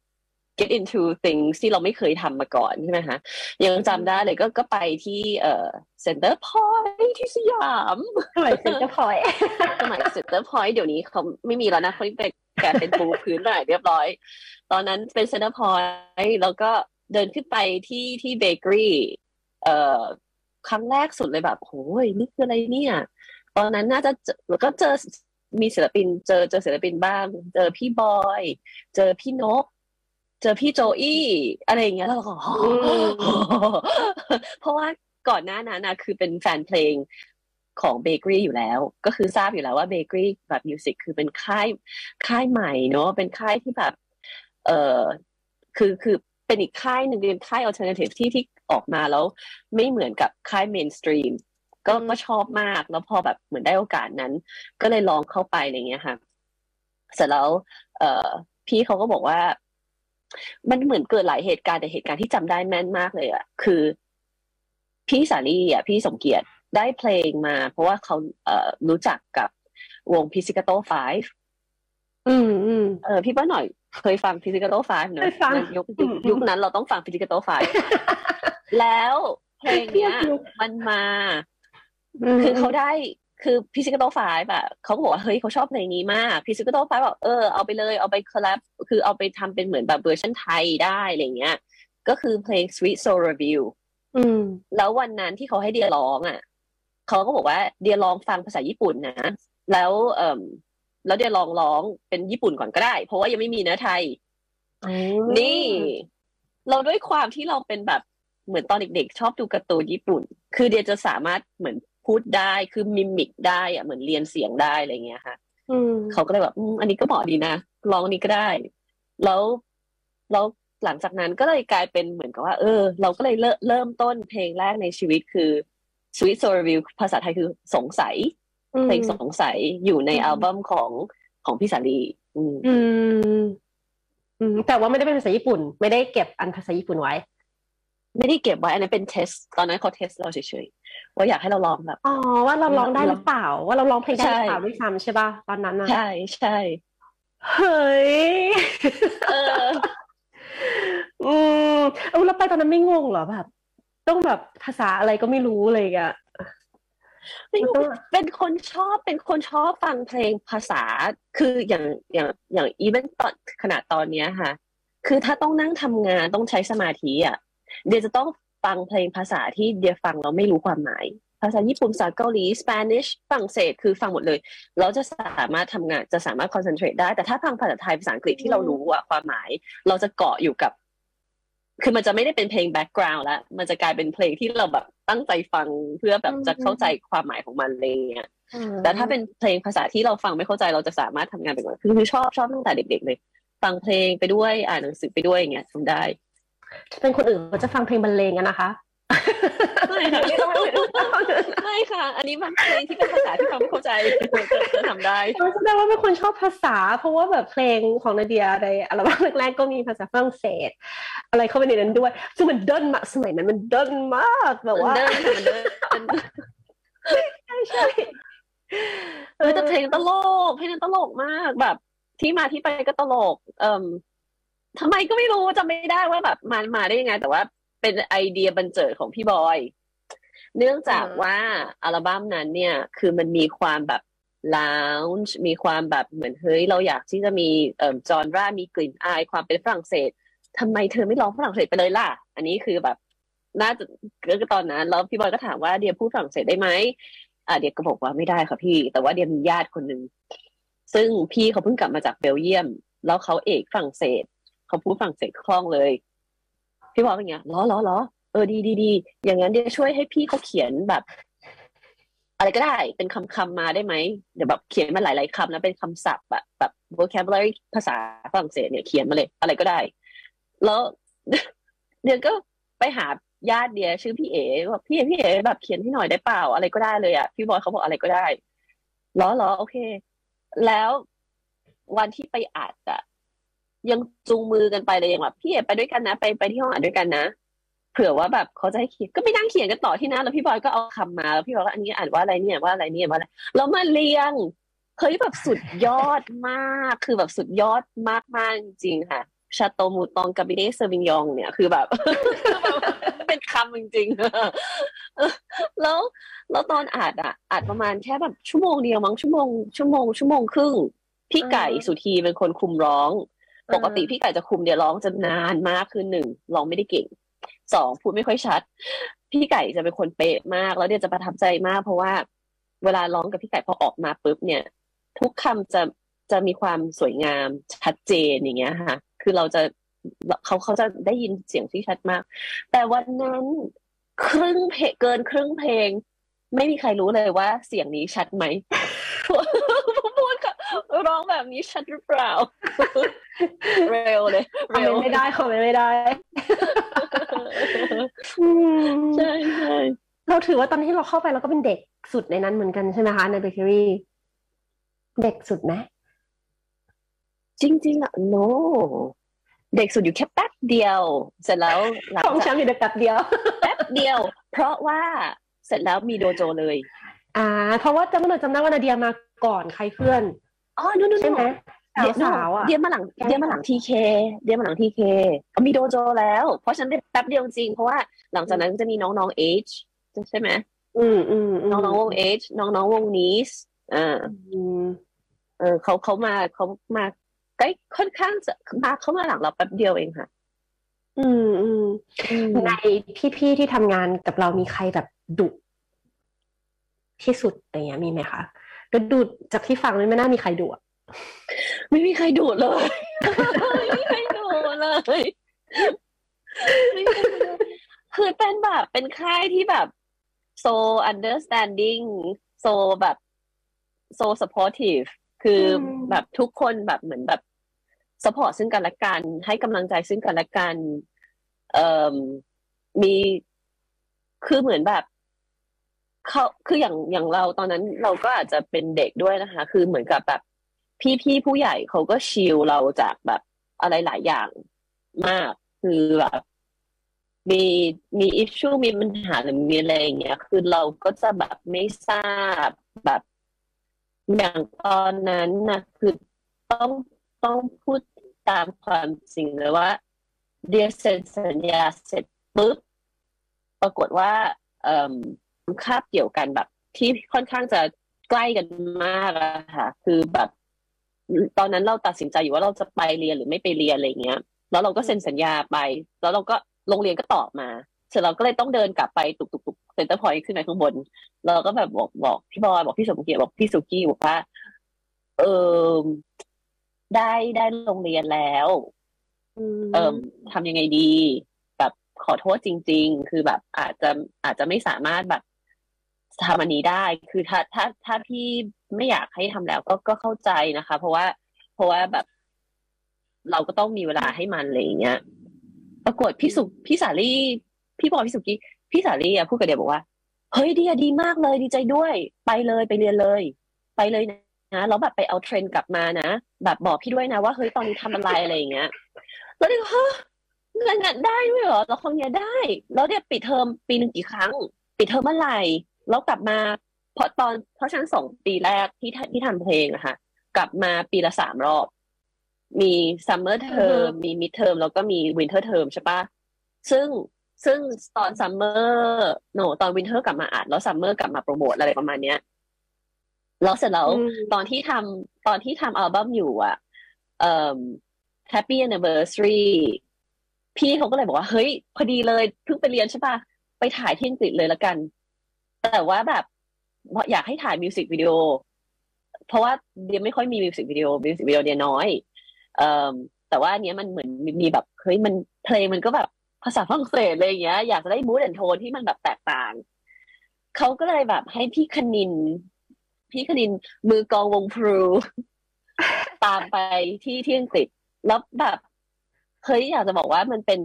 get into things ที่เราไม่เคยทำมาก่อนใช่ไหมคะยังจำได้เลยก็ก็ไปที่เอ่อ center point ที่สยามสมัย center point สมัย center point เดี๋ยวนี้เขาไม่มีแล้วนะเขาเป็นแกเป็นปูพื้นใหม่เรียบร้อย ตอนนั้นเป็น center point แล้วก็เดินขึ้นไปที่ที่เบเกอรี่เอ่อครั้งแรกสุดเลยแบบโอ้ยนี่คืออะไรเนี่ย ตอนนั้นน่าจะแล้วก็เจอ มีศิลปินเจอเจอศิลปินบ้าง เจอพี่บอย เจอพี่นก เจอพี่โจอี้อะไรอย่างเงี้ยแล้วเราก็เพราะว่าก่อนหน้านั้นนะคือเป็นแฟนเพลงของเบเกอรี่อยู่แล้ว ก็คือทราบอยู่แล้วว่าเบเกอรี่แบบมิวสิกคือเป็นค่ายค่ายใหม่เนาะเป็นค่ายที่แบบ เออคือคือเป็นอีกค่ายหนึ่งเป็นค่าย alternative ที่ที่ออกมาแล้ว ไม่เหมือนกับค่าย mainstream ก็ก็ชอบมาก แล้วพอแบบเหมือนได้โอกาสนั้น ก็เลยลองเข้าไปอะไรเงี้ยค่ะ เสร็จแล้ว เอ่อ พี่เขาก็บอกว่า มันเหมือนเกิดหลายเหตุการณ์แต่เหตุการณ์ที่จำได้แม่นมากเลยอะคือ พี่สาลีอะพี่สมเกียรติได้เพลงมา เพราะว่าเขาเอ่อรู้จักกับวง Pizzicato Five อืมอืมเออพี่ป้าหน่อยเคยฟัง Pizzicato Five เนอะเคยฟังยุคยุคนั้นเราต้องฟัง Pizzicato Five แล้วเพลงเนี้ยมันมา คือเขาได้คือ Pizzicato Five แบบเขาก็บอกว่าเฮ้ยเขาชอบเพลงนี้มาก Pizzicato Five บอกเออเอาไปเลยเอาไป collab คือเอาไปทำเป็นเหมือนแบบเวอร์ชันไทยได้อะไรเงี้ย ก็คือเพลง Sweet Soul Review อืมแล้ววันนั้นที่เขาให้เดียร้องอะเขาก็บอกว่าเดียลองฟังภาษาญี่ปุ่นนะ แล้วเอ่อแล้วเดียลองร้องเป็นญี่ปุ่นก่อนก็ได้ เพราะว่ายังไม่มีเนื้อไทยนี่ เราด้วยความที่เราเป็นแบบเหมือนตอนเด็กๆ ชอบดูการ์ตูนญี่ปุ่น คือเดียจะสามารถเหมือน พูดได้คือมิมิกได้อะเหมือนเรียนเสียงได้อะไรเงี้ยค่ะอืมเขาก็เลยแบบอืมอันนี้ก็เหมาะดีนะลองอันนี้ก็ได้ แล้วแล้วหลังจากนั้นก็เลยกลายเป็นเหมือนกับว่า เออ เราก็เลยเริ่มเริ่มต้นเพลงแรกในชีวิตคือ Sweet Soul Review ภาษาไทยคือสงสัยเพลงสงสัยอยู่ในอัลบั้มของของพี่สาลีอืมอืมอืมแต่ว่าไม่ได้เป็นภาษาญี่ปุ่น ไม่ได้เก็บอันภาษาญี่ปุ่นไว้ ไม่ได้เก็บไว้อันนั้นเป็นเทสตอนนั้นเขาเทสเราเฉยๆว่าอยากให้เราลองแบบอ๋อว่าเราร้องได้หรือเปล่า ว่าเราร้องเพลงได้หรือเปล่าใช่ด้วยซ้ำใช่ป่ะตอนนั้นนะใช่ใช่เฮ้ยเอออืมเออแล้วไปตอนนั้นไม่งงเหรอแบบ ต้องแบบภาษาอะไรก็ไม่รู้เลยอะไม่รู้มันต้องเป็นคนชอบเป็นคนชอบฟังเพลงภาษา คืออย่างอย่างอย่างอีเวนต์ตอนขนาดตอนเนี้ยค่ะ คือถ้าต้องนั่งทำงานต้องใช้สมาธิอะ เดี๋ยวจะต้องฟังเพลงภาษาที่เดี๋ยวฟังเราไม่รู้ความหมาย ภาษาญี่ปุ่นภาษาเกาหลี Spanish ฝรั่งเศสคือฟังหมดเลย เราจะสามารถทำงานจะสามารถ concentrate ได้ แต่ถ้าฟังภาษาไทยภาษาอังกฤษที่เรารู้อะความหมาย เราจะเกาะอยู่กับ คือมันจะไม่ได้เป็นเพลง background แล้วมันจะกลายเป็นเพลงที่เราแบบตั้งใจฟังเพื่อแบบจะเข้าใจความหมายของมันอะไรอย่างเงี้ยแต่ถ้าเป็นเพลงภาษาที่เราฟังไม่เข้าใจเราจะสามารถทำงานไปก่อนคือคือชอบชอบตั้งแต่เด็ก ๆ เลย ฟังเพลงไปด้วยอ่านหนังสือไปด้วยอย่างเงี้ยทำได้ เป็นคนอื่นเขาจะฟังเพลงบรรเลงอะนะคะไม่ค่ะไม่ต้องไม่ต้องไม่ค่ะ อันนี้มันเพลงที่เป็นภาษาที่ฟังไม่เข้าใจจะจะทำได้แสดงว่าเป็นคนชอบภาษา เพราะว่าแบบเพลงของนาเดียในอัลบั้มแรกๆก็มีภาษาฝรั่งเศส อะไรเข้าไปในนั้นด้วยซึ่งมันเดินมากสมัยนั้นมันเดินมากแบบว่ามันเดินค่ะมันเดินมันใช่ใช่เออแต่เพลงตลกเพลงนั้นตลกมากแบบที่มาที่ไปก็ตลก เอ่ม ทำไมก็ไม่รู้จำไม่ได้ว่าแบบมันมาได้ยังไง แต่ว่าเป็นไอเดียบันเจิดของพี่บอย เนื่องจากว่าอัลบั้มนั้นเนี่ย คือมันมีความแบบลาวน์มีความแบบเหมือนเฮ้ยเราอยากที่จะมีเอ่อจอนรามีกลิ่นอายความเป็นฝรั่งเศสทำไมเธอไม่ร้องฝรั่งเศสไปเลยล่ะ อันนี้คือแบบน่าจะก็ตอนนั้นแล้วพี่บอยก็ถามว่าเดียพูดฝรั่งเศสได้ไหมอ่าเดียก็บอกว่าไม่ได้ค่ะพี่ แต่ว่าเดียมีญาติคนหนึ่งซึ่งพี่เขาเพิ่งกลับมาจากเบลเยียม แล้วเขาเอกฝรั่งเศส เขาพูดฝรั่งเศสคล่องเลย พี่บอยเป็นไงล้อล้อล้อเออดีดีดีอย่างนั้นเดี๋ยวช่วยให้พี่เขาเขียนแบบ อะไรก็ได้เป็นคำคำมาได้ไหมเดี๋ยวแบบเขียนมาหลายๆคำนะเป็นคำศัพท์แบบแบบ vocabulary ภาษาฝรั่งเศสเนี่ยเขียนมาเลย อะไรก็ได้ แล้วเดี๋ยวก็ไปหาญาติเดียชื่อพี่เอ๋บอกพี่เอ๋พี่เอ๋แบบเขียนให้หน่อยได้เปล่า อะไรก็ได้เลยอะพี่บอยเขาบอกอะไรก็ได้ล้อล้อโอเค แล้ววันที่ไปอัดอะ ยังจูงมือกันไปเลยยังแบบพี่เอ๋ไปด้วยกันนะ ไปไปที่ห้องอัดด้วยกันนะเผื่อว่าแบบเขาจะให้เขียนก็ไม่นั่งเขียนกันต่อที่นั่นแล้วพี่บอยก็เอาคำมาแล้วพี่บอยก็อันนี้อ่านว่าอะไรเนี่ยว่าอะไรเนี่ยว่าอะไรแล้วมาเรียงเฮ้ยแบบสุดยอดมากคือแบบสุดยอดมากมากจริงค่ะ Château Mouton Cabernet Sauvignon เนี่ยคือแบบ เป็นคำจริงๆแล้วแล้วตอนอ่านอะอ่านประมาณแค่แบบชั่วโมงเดียวมั้งชั่วโมงชั่วโมงชั่วโมงครึ่งพี่ไก่สุธีเป็นคนคุมร้อง ปกติพี่ไก่จะคุมเดียร้องจะนานมากคือหนึ่งร้องไม่ได้เก่งสองพูดไม่ค่อยชัด พี่ไก่จะเป็นคนเป๊ะมาก แล้วเดี๋ยวจะประทับใจมาก เพราะว่าเวลาร้องกับพี่ไก่พอออกมาปุ๊บเนี่ย ทุกคำจะจะมีความสวยงามชัดเจนอย่างเงี้ยค่ะ คือเราจะเขาเขาจะได้ยินเสียงที่ชัดมาก แต่วันนั้นครึ่งเพลงเกินครึ่งเพลง ไม่มีใครรู้เลยว่าเสียงนี้ชัดไหม ร้องแบบนี้ชัดหรือเปล่า เร็วเลยคอมเมนต์ไม่ได้คอมเมนต์ไม่ได้ใช่ใช่เราถือว่าตอนที่เราเข้าไปเราก็เป็นเด็กสุดในนั้นเหมือนกันใช่ไหมคะในเบเกอรี่ เด็กสุดไหมจริงๆอะ no เด็กสุดอยู่แค่แป๊บเดียว เสร็จแล้วของฉันอยู่แป๊บเดียว แป๊บเดียว เพราะว่าเสร็จแล้วมีโดโจเลย อ่า เพราะว่าจำได้จำได้ว่านาเดียมาก่อนใครเพื่อน อ๋อนู่นใช่ไหมเดี๋ยวสาวอะเดี๋ยวมาหลังเดี๋ยวมาหลังทีเคเดี๋ยวมาหลังทีเคมีโดโจแล้ว เพราะฉันได้แป๊บเดียวจริง เพราะว่าหลังจากนั้นจะมีน้องๆเอชใช่ไหมอืมอืมน้องๆวงเอชน้องๆวงนีสอ่าเออเขาเขามาเขามาใกล้ค่อนข้างจะมาเข้ามาหลังเราแป๊บเดียวเองค่ะ อืมอืมในพี่ๆที่ทำงานกับเรามีใครแบบดุที่สุดอะไรเงี้ยมีไหมคะ แล้วดูจากที่ฟังไม่น่ามีใครดุไม่มีใครดุเลย ไม่มีใครดุเลยคือเป็นแบบเป็นค่ายที่แบบ so understanding so แบบ so supportive คือแบบทุกคนแบบเหมือนแบบสปอร์ตซึ่งกันและกัน ให้กำลังใจซึ่งกันและกัน เอ่อมีคือเหมือนแบบ เขาคืออย่างอย่างเราตอนนั้นเราก็อาจจะเป็นเด็กด้วยนะคะ คือเหมือนกับแบบพี่ๆผู้ใหญ่เขาก็ชิลเราจากแบบอะไรหลายอย่างมาก คือแบบมีมีอิชชูมีปัญหาหรือมีอะไรอย่างเงี้ย คือเราก็จะแบบไม่ทราบแบบอย่างตอนนั้นนะคือต้องต้องพูดตามความจริงเลยว่าเดียเซ็นสัญญาเสร็จปุ๊บปรากฏว่า เอ่อ คาบเกี่ยวกันแบบ ที่ค่อนข้างจะใกล้กันมากอะค่ะ คือแบบ ตอนนั้นเราตัดสินใจอยู่ว่าเราจะไปเรียนหรือไม่ไปเรียนอะไรเงี้ย แล้วเราก็เซ็นสัญญาไป แล้วเราก็โรงเรียนก็ตอบมาเสร็จเราก็เลยต้องเดินกลับไปตุกตุกตุกเซ็นเตอร์พอยต์ขึ้นไปข้างบน เราก็แบบบอกบอกพี่บอยบอกพี่สมเกียรติบอกพี่สุกี้บอกว่า เออได้ได้โรงเรียนแล้วเอ่อทำยังไงดี แบบขอโทษจริง ๆ คือแบบอาจจะอาจจะไม่สามารถแบบ ทำอันนี้ได้ คือถ้าถ้าถ้าพี่ไม่อยากให้ทำแล้วก็ก็เข้าใจนะคะ เพราะว่า เพราะว่าแบบ เราก็ต้องมีเวลาให้มันอะไรอย่างเงี้ย ปรากฏพี่สุพี่สาลี่พี่บอกพี่สุกี้พี่สาลี่อะพูดกับเดียบอกว่าเฮ้ยดีอะดีมากเลยดีใจด้วย ไปเลยไปเรียนเลย ไปเลยนะแล้วแบบไปเอาเทรนกลับมานะแบบบอกพี่ด้วยนะว่าเฮ้ยตอนนี้ทำอะไรอะไรอย่างเงี้ย แล้วเดี๋ยวเฮ้ยเงินได้ด้วยเหรอแล้วคงเนี้ยได้ แล้วเดี๋ยวปิดเทอมปีหนึ่งกี่ครั้ง ปิดเทอมเมื่อไหร่ แล้วกลับมาเพราะตอนเพราะฉันสองปีแรกที่ที่ทำเพลงอะค่ะ กลับมาปีละสามรอบ มี summer term มี midterm แล้วก็มี winter term ใช่ปะซึ่งซึ่งตอน summer no ตอน winter กลับมาอัดแล้ว summer กลับมาโปรโมทอะไรประมาณเนี้ยแล้วเสร็จแล้วตอนที่ทำตอนที่ทำอัลบั้มอยู่อะเอ่อ Happy Anniversary พี่เขาก็เลยบอกว่า เฮ้ย พอดีเลยเพิ่งไปเรียนใช่ปะไปถ่ายที่อังกฤษเลยละกัน แต่ว่าแบบอยากให้ถ่ายมิวสิกวิดีโอ เพราะว่าเดียไม่ค่อยมีมิวสิกวิดีโอมิวสิกวิดีโอเดียน้อยเอ่อแต่ว่าอันนี้มันเหมือนมีแบบเฮ้ยมันเพลงมันก็แบบภาษาฝรั่งเศสอะไรอย่างเงี้ย อยากจะได้มูดแอนโทนที่มันแบบแตกต่างเขาก็เลยแบบให้พี่คณิน พี่คณินมือกองวงพลูตามไปที่ที่อังกฤษแล้วแบบเฮ้ยอยากจะบอกว่ามันเป็น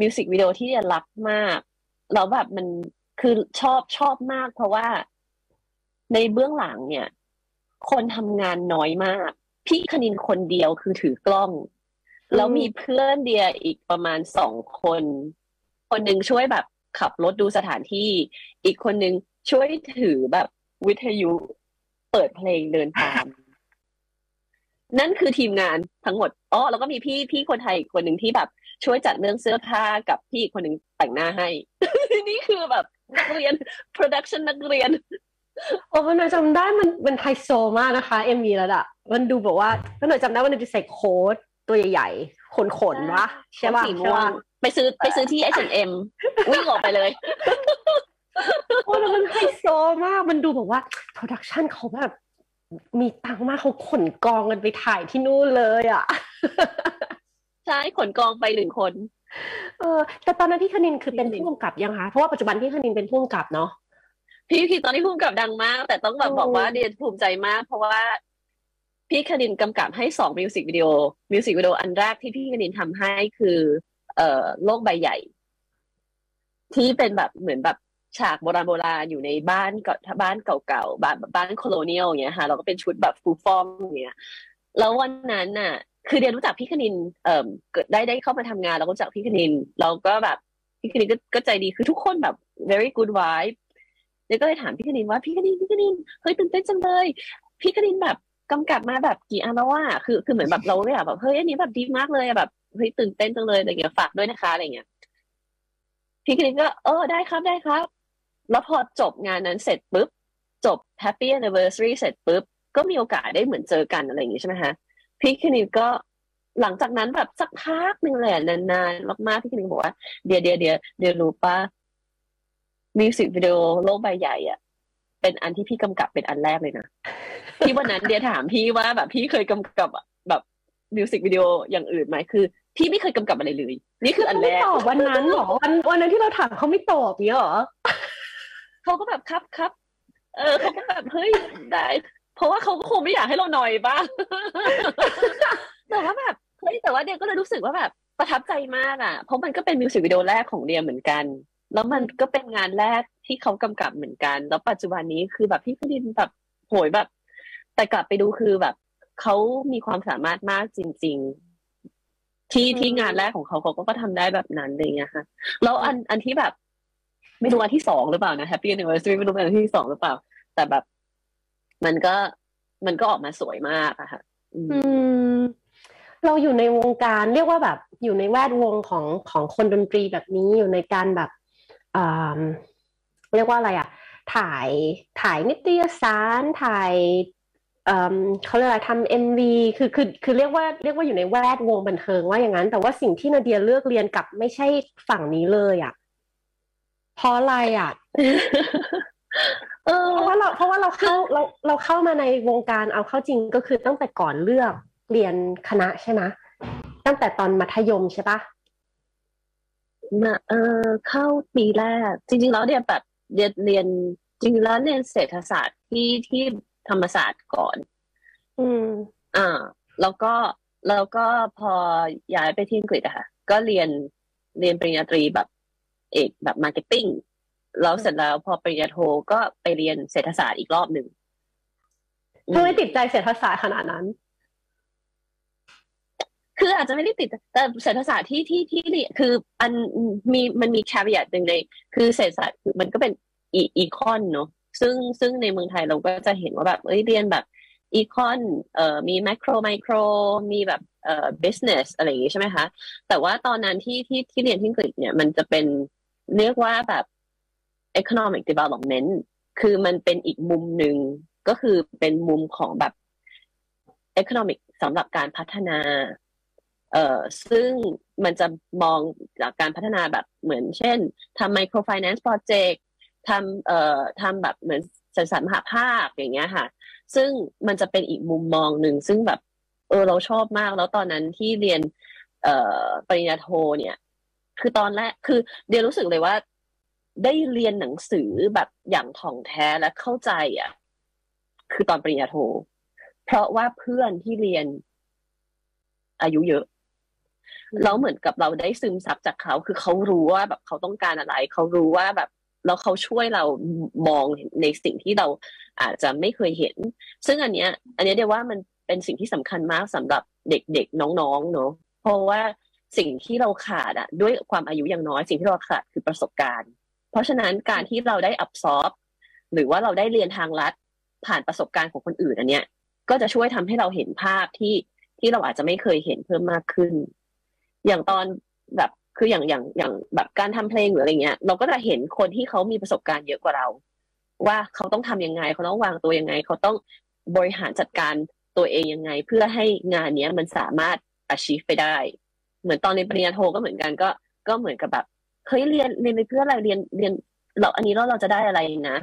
มิวสิกวิดีโอที่เรียนรักมากแล้วแบบมัน คือชอบชอบมาก เพราะว่าในเบื้องหลังเนี่ย คนทำงานน้อยมาก พี่คณินคนเดียวคือถือกล้อง แล้วมีเพื่อนเดียอีกประมาณสองคน คนหนึ่งช่วยแบบขับรถดูสถานที่ อีกคนหนึ่งช่วยถือแบบวิทยุเปิดเพลงเดินตาม นั่นคือทีมงานทั้งหมดอ๋อแล้วก็มีพี่พี่คนไทยคนหนึ่งที่แบบ ช่วยจัดเรื่องเสื้อผ้ากับพี่คนหนึ่งแต่งหน้าให้ นี่คือแบบ นักเรียน production นักเรียนโอ้ป้าหน่อยจำได้มันมันไฮโซมากนะคะ MV แล้วอะมันดูแบบว่าป้าหน่อยจำได้ว่ามันจะใส่โค้ตตัวใหญ่ๆ ขนๆวะใช่ป่ะสีม่วงไปซื้อไปซื้อที่ H&M วิ่งออกไปเลยโอ้แล้วมันไฮโซมาก มันดูแบบว่า production เขาแบบ มีตังค์มากเขาขนกองกันไปถ่ายที่นู่นเลยอะ ใช่ขนกองไปหนึ่งคน เออแต่ตอนนั้นพี่คณินคือเป็นผู้กำกับยังคะเพราะว่าปัจจุบันพี่คณินเป็นผู้กำกับเนาะพี่พี่ตอนนี้ผู้กำกับดังมาก แต่ต้องแบบบอกว่าเดียภูมิใจมาก เพราะว่าพี่คณินกำกับให้สองมิวสิกวิดีโอมิวสิกวิดีโออันแรกที่พี่คณินทำให้คือ เอ่อโลกใบใหญ่ ที่เป็นแบบเหมือนแบบฉากโบราณโบราณอยู่ในบ้านก็บ้านเก่าๆบ้านบ้าน colonial อย่างเงี้ยค่ะ เราก็เป็นชุดแบบ full form อย่างเงี้ยแล้ววันนั้นน่ะ คือเดียรู้จักพี่คณินเอ่อเกิดได้ได้เข้ามาทำงานเราก็รู้จักพี่คณินเราก็แบบพี่คณินก็ก็ใจดีคือทุกคนแบบ very good vibe เดียก็เลยถามพี่คณินว่าพี่คณินพี่คณินเฮ้ยตื่นเต้นจังเลย พี่คณินแบบกำกับมาแบบกี่อันแล้วว่าคือคือเหมือนแบบเราก็อยากแบบเฮ้ยอันนี้แบบดีมากเลยแบบเฮ้ยตื่นเต้นจังเลยอะไรเงี้ยฝากด้วยนะคะอะไรเงี้ยพี่คณินก็เออได้ครับได้ครับ แล้วพอจบงานนั้นเสร็จปุ๊บจบ Happy Anniversary เสร็จปุ๊บก็มีโอกาสได้เหมือนเจอกันอะไรอย่างงี้ใช่ไหมฮะ พี่คณินก็หลังจากนั้นแบบสักพักหนึ่งเลยนานๆมากๆพี่คณินบอกว่าเดี๋ยวเดี๋ยวเดี๋ยวเดี๋ยวรู้ป่ะมิวสิกวิดีโอโลกใบใหญ่อะเป็นอันที่พี่กำกับเป็นอันแรกเลยนะที่วันนั้นเดียถามพี่ว่าแบบพี่เคยกำกับแบบมิวสิกวิดีโออย่างอื่นไหมคือ พี่ไม่เคยกำกับอะไรเลย นี่คืออันแรกเขาไม่ตอบวันนั้นหรอวันวันนั้นที่เราถามเขาไม่ตอบเนี้ยหรอเขาก็แบบครับครับ เออเขาก็แบบเฮ้ยได้ เพราะว่าเขาก็คงไม่อยากให้เราหน่อยบ้างแต่ว่าแบบเฮ้ยแต่ว่าเดียก็เลยรู้สึกว่าแบบประทับใจมากอะ เพราะมันก็เป็นมิวสิกวิดีโอแรกของเดียเหมือนกัน แล้วมันก็เป็นงานแรกที่เขากำกับเหมือนกัน แล้วปัจจุบันนี้คือแบบพี่คดินแบบโหยแบบ แต่กลับไปดูคือแบบเขามีความสามารถมากจริง ๆ ที่ที่งานแรกของเขาเขาก็ทำได้แบบนั้นเลยนะคะ แล้วอันอันที่แบบ ไม่รู้อันที่สองหรือเปล่านะ Happy Anniversary ไม่รู้เป็นอันที่สองหรือเปล่า แต่แบบ มันก็มันก็ออกมาสวยมากอะค่ะอืมเราอยู่ในวงการเรียกว่าแบบอยู่ในแวดวงของของคนดนตรีแบบนี้อยู่ในการแบบเรียกว่าอะไรอะถ่ายถ่ายนิตยสารถ่ายเอ่อเขาเรียกอะไรทำเอ็มวีคือคือคือเรียกว่าเรียกว่าอยู่ในแวดวงบันเทิงว่าอย่างนั้น แต่ว่าสิ่งที่นาเดียเลือกเรียนกับไม่ใช่ฝั่งนี้เลยอะเพราะอะไรอะ เออเพราะว่าเราเพราะว่าเราเข้าเราเราเข้ามาในวงการเอาเข้าจริงก็คือตั้งแต่ก่อนเลือกเรียนคณะใช่ไหมตั้งแต่ตอนมัธยมใช่ปะนะเออเข้าปีแรก จริง ๆ แล้วเดียแบบเดียเรียนจริงๆแล้วเรียนเศรษฐศาสตร์ที่ที่ธรรมศาสตร์ก่อน อืม อ่า แล้วก็แล้วก็พอย้ายไปที่อังกฤษอะค่ะ ก็เรียนเรียนปริญญาตรีแบบ เอกแบบ marketing แล้วเสร็จแล้วพอปริญญาโทก็ไปเรียนเศรษฐศาสตร์อีกรอบหนึ่งทำไมติดใจเศรษฐศาสตร์ขนาดนั้น คืออาจจะไม่ได้ติดแต่เศรษฐศาสตร์ที่ที่ที่เรียนคืออันมีมันมี caveat หนึ่งในคือเศรษฐศาสตร์คือมันก็เป็นอี econ เนาะซึ่งซึ่งในเมืองไทยเราก็จะเห็นว่าแบบ เอ้ยเรียนแบบอีคอนเอ่อมีแมโครไมโครมีแบบเอ่อ business อะไรอย่างงี้ใช่ไหมคะ แต่ว่าตอนนั้นที่ที่ที่เรียนที่อังกฤษเนี่ยมันจะเป็นเรียกว่าแบบ economic development คือมันเป็นอีกมุมหนึ่งก็คือเป็นมุมของแบบ economic สำหรับการพัฒนา เอ่อซึ่งมันจะมองจากการพัฒนาแบบเหมือนเช่นทำ microfinance project ทำเอ่อทำแบบเหมือนสื่อสมหาภาคอย่างเงี้ยค่ะ ซึ่งมันจะเป็นอีกมุมมองหนึ่งซึ่งแบบเออเราชอบมากแล้วตอนนั้นที่เรียน เอ่อปริญญาโทเนี่ย คือตอนแรกคือเดียรู้สึกเลยว่า ได้เรียนหนังสือแบบอย่างถ่องแท้และเข้าใจอะ คือตอนปริญญาโท เพราะว่าเพื่อนที่เรียนอายุเยอะแล้วเหมือนกับเราได้ซึมซับจากเขา คือเขารู้ว่าแบบเขาต้องการอะไร เขารู้ว่าแบบแล้วเขาช่วยเรามองในสิ่งที่เราอาจจะไม่เคยเห็น ซึ่งอันเนี้ย อันเนี้ยเดียว่ามันเป็นสิ่งที่สำคัญมากสำหรับเด็กๆน้องๆเนาะเพราะว่าสิ่งที่เราขาดอะด้วยความอายุย่างน้อย สิ่งที่เราขาดคือประสบการณ์ เพราะฉะนั้นการที่เราได้อับซอฟหรือว่าเราได้เรียนทางลัดผ่านประสบการณ์ของคนอื่นอันเนี้ย ก็จะช่วยทำให้เราเห็นภาพที่ที่เราอาจจะไม่เคยเห็นเพิ่มมากขึ้น อย่างตอนแบบคืออย่างอย่างอย่างแบบการทำเพลงหรืออะไรเงี้ย เราก็จะเห็นคนที่เขามีประสบการณ์เยอะกว่าเรา ว่าเขาต้องทำยังไง เขาต้องวางตัวยังไง เขาต้องบริหารจัดการตัวเองยังไง เพื่อให้งานเนี้ยมันสามารถ achieve ไปได้ เหมือนตอนในปริญญาโทก็เหมือนกันก็ก็เหมือนกับแบบ เฮ้ยเรียนเรียนไปเพื่ออะไรเรียนเรียน เราอันนี้เราเราจะได้อะไรนะ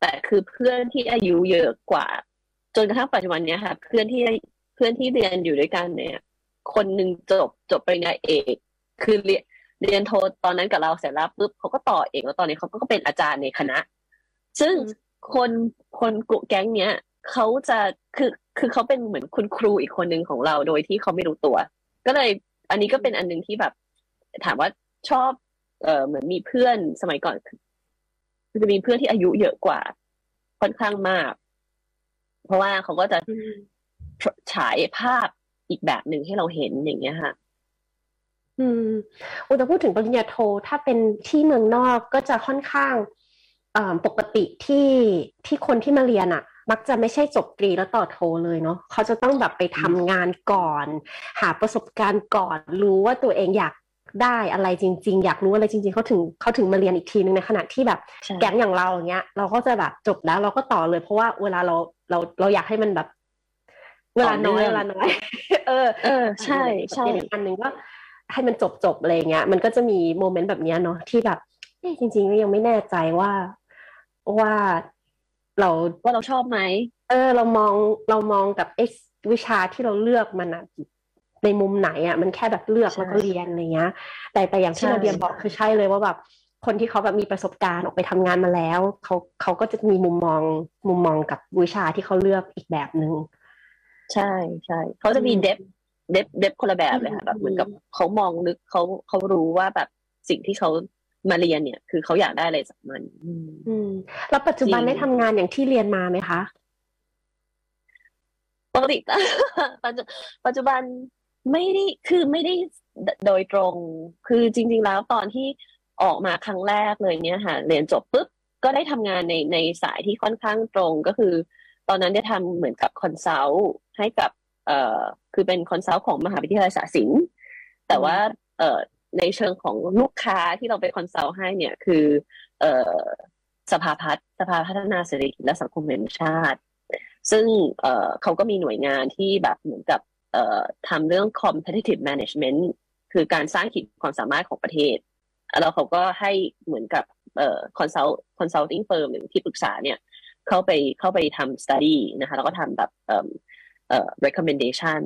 แต่คือเพื่อนที่อายุเยอะกว่า จนกระทั่งปัจจุบันเนี้ยค่ะ เพื่อนที่เพื่อนที่เรียนอยู่ด้วยกันเนี่ย คนหนึ่งจบจบปริญญาเอก คือเรียนเรียนโทตอนนั้นกับเราเสร็จแล้วปุ๊บเขาก็ต่อเอกแล้วตอนนี้เขาก็เป็นอาจารย์ในคณะ ซึ่งคนคนกลุ่มแก๊งเนี้ยเขาจะคือคือเขาเป็นเหมือนคุณครูอีกคนหนึ่งของเราโดยที่เขาไม่รู้ตัว ก็เลยอันนี้ก็เป็นอันหนึ่งที่แบบ ถามว่าชอบ เออเหมือนมีเพื่อนสมัยก่อนคือจะมีเพื่อนที่อายุเยอะกว่า ค่อนข้างมาก เพราะว่าเขาก็จะฉายภาพอีกแบบหนึ่งให้เราเห็นอย่างเงี้ยค่ะ อืมอุตพูดถึงปริญญาโทถ้าเป็นที่เมืองนอกก็จะค่อนข้างปกติที่ที่คนที่มาเรียนอะมักจะไม่ใช่จบตรีแล้วต่อโทเลยเนาะเขาจะต้องแบบไปทำงานก่อน หาประสบการณ์ก่อน รู้ว่าตัวเองอยาก ได้อะไรจริง ๆ อยากรู้อะไรจริง ๆเขาถึงเขาถึงมาเรียนอีกทีนึงในขณะที่แบบแก๊งอย่างเราอย่างเงี้ย เราก็จะแบบจบแล้วเราก็ต่อเลยเพราะว่าเวลาเราเราเราอยากให้มันแบบ เวลาน้อยเวลาน้อย เออ เออ ใช่ใช่อันหนึ่งก็ให้มันจบจบอะไรเงี้ย มันก็จะมีโมเมนต์แบบนี้เนาะที่แบบจริงๆก็ยังไม่แน่ใจว่าว่าเราว่าเราชอบไหมเออ เรามองเรามองกับเอวิชาที่เราเลือกมันอะ ในมุมไหนอะมันแค่แบบเลือกแล้วก็เรียนอะไรเงี้ย แต่แต่อย่างที่เราเรียนบอกคือใช่เลยว่าแบบคนที่เขาแบบมีประสบการณ์ออกไปทำงานมาแล้วเขาเขาก็จะมีมุมมองมุมมองกับวิชาที่เขาเลือกอีกแบบหนึ่งใช่ใช่เขาจะมีเดฟเดฟเดฟคนละแบบเลยค่ะแบบเหมือนกับเขามองลึกเขาเขารู้ว่าแบบสิ่งที่เขามาเรียนเนี่ย คือเขาอยากได้อะไรจากมันอืมแล้วปัจจุบันได้ทำงานอย่างที่เรียนมาไหมคะปกติปัจจุบัน ไม่ได้คือไม่ได้โดยตรง คือจริง ๆ แล้วตอนที่ออกมาครั้งแรกเลยเนี่ยค่ะเรียนจบปุ๊บก็ได้ทำงานในในสายที่ค่อนข้างตรงก็คือ ตอนนั้นได้ทำเหมือนกับ consult ให้กับเอ่อคือเป็น consult ของมหาวิทยาลัยศาสตร์ศิลป์แต่ว่าเอ่อในเชิงของลูกค้าที่เราไป consult ให้เนี่ยคือเอ่อสภาพัฒน์สภาพัฒนาเศรษฐกิจและสังคมแห่งชาติ ซึ่งเอ่อเขาก็มีหน่วยงานที่แบบเหมือนกับ ทำเรื่อง competitive management คือการสร้างขีดความสามารถของประเทศ แล้วเขาก็ให้เหมือนกับเอ่อ consult consulting firm หรือที่ปรึกษาเนี่ยเข้าไปเข้าไปทำ study นะคะแล้วก็ทำแบบเอ่อเอ่อ recommendation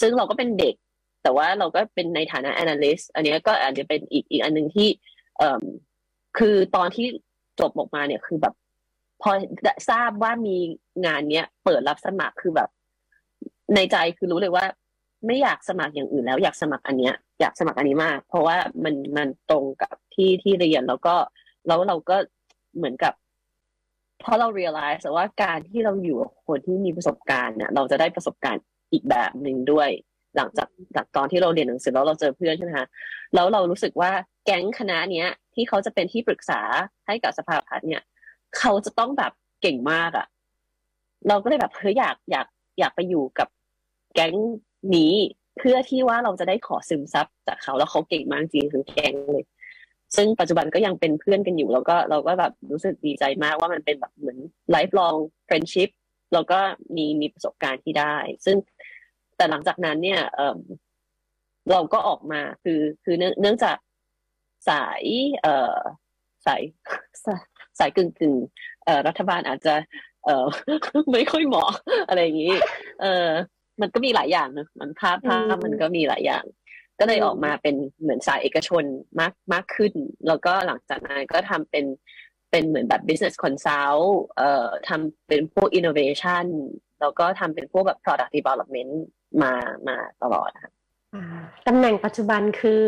ซึ่งเราก็เป็นเด็ก แต่ว่าเราก็เป็นในฐานะ analyst อันนี้ก็อาจจะเป็นอีกอีกอันหนึ่งที่เอ่อคือตอนที่จบออกมาเนี่ยคือแบบพอทราบว่ามีงานเนี้ยเปิดรับสมัครคือแบบ ในใจคือรู้เลยว่า ไม่อยากสมัครอย่างอื่นแล้ว อยากสมัครอันเนี้ย อยากสมัครอันนี้มาก เพราะว่ามันมันตรงกับที่ที่เรียนแล้วก็แล้วเราก็เหมือนกับเพราะเรา realize ว่าการที่เราอยู่กับคนที่มีประสบการณ์เนี่ยเราจะได้ประสบการณ์อีกแบบหนึ่งด้วย หลังจากจากตอนที่เราเรียนหนังสือแล้วเราเจอเพื่อนใช่ไหมคะแล้วเรารู้สึกว่าแก๊งคณะเนี้ย ที่เขาจะเป็นที่ปรึกษาให้กับสภาพัฒน์เนี่ย เขาจะต้องแบบเก่งมากอะ่ะ เราก็เลยแบบเฮ้ยอยากอยากอยากไปอยู่กับ แก๊งนี้เพื่อที่ว่าเราจะได้ขอซึมซับจากเขาแล้วเขาเก่งมากจริงคือแก๊งเลย ซึ่งปัจจุบันก็ยังเป็นเพื่อนกันอยู่แล้วก็เราก็แบบรู้สึกดีใจมากว่ามันเป็นแบบเหมือน lifelong friendship แล้วก็มีมีประสบการณ์ที่ได้ ซึ่งแต่หลังจากนั้นเนี่ยเเราก็ออกมาคือคือเนื่องจากสาย เอ่อสายสายกึ่งกึ่งเออรัฐบาลอาจจะ เอ่อไม่ค่อยเหมาะอะไรอย่างนี้ เออ มันก็มีหลายอย่างนะมันภาพภาพมันก็มีหลายอย่าง ก็เลยออกมาเป็นเหมือนสายเอกชนมากมากขึ้น แล้วก็หลังจากนั้นก็ทำเป็นเป็นเหมือนแบบ business consult เอ่อทำเป็นพวก innovation แล้วก็ทำเป็นพวกแบบ product development มามาตลอดค่ะตำแหน่งปัจจุบันคือ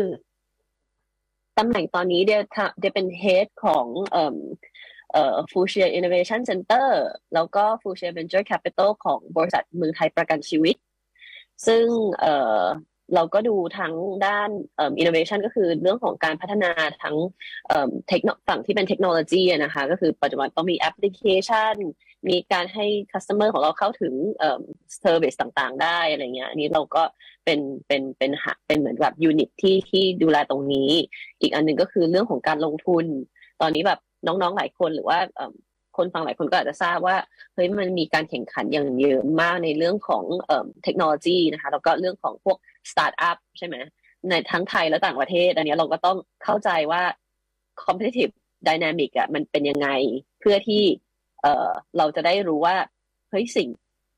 ตำแหน่งตอนนี้เดียเดียเป็น head ของเอ่อ เอ่อ Fuchsia Innovation Center แล้วก็ Fuchsia Venture Capital ของบริษัทมือไทยประกันชีวิต ซึ่งเอ่อเราก็ดูทั้งด้านอินโนเวชันก็คือเรื่องของการพัฒนาทั้งเทคโนฝั่งที่เป็นเทคโนโลยีนะคะ ก็คือปัจจุบันต้องมีแอปพลิเคชัน มีการให้ customer ของเราเข้าถึง service ต่างๆ ได้อะไรเงี้ยอันนี้เราก็เป็นเป็นเป็นหักเป็นเหมือนแบบ unit ที่ที่ดูแลตรงนี้ อีกอันหนึ่งก็คือเรื่องของการลงทุน ตอนนี้แบบ น้องๆหลายคนหรือว่าคนฟังหลายคนก็อาจจะทราบว่าเฮ้ยมันมีการแข่งขันอย่างเยอะมากในเรื่องของเทคโนโลยีนะคะแล้วก็เรื่องของพวกสตาร์ทอัพใช่ไหมในทั้งไทยและต่างประเทศ อันนี้เราก็ต้องเข้าใจว่า competitive dynamic อะมันเป็นยังไงเพื่อที่เออเราจะได้รู้ว่าเฮ้ยสิ่ง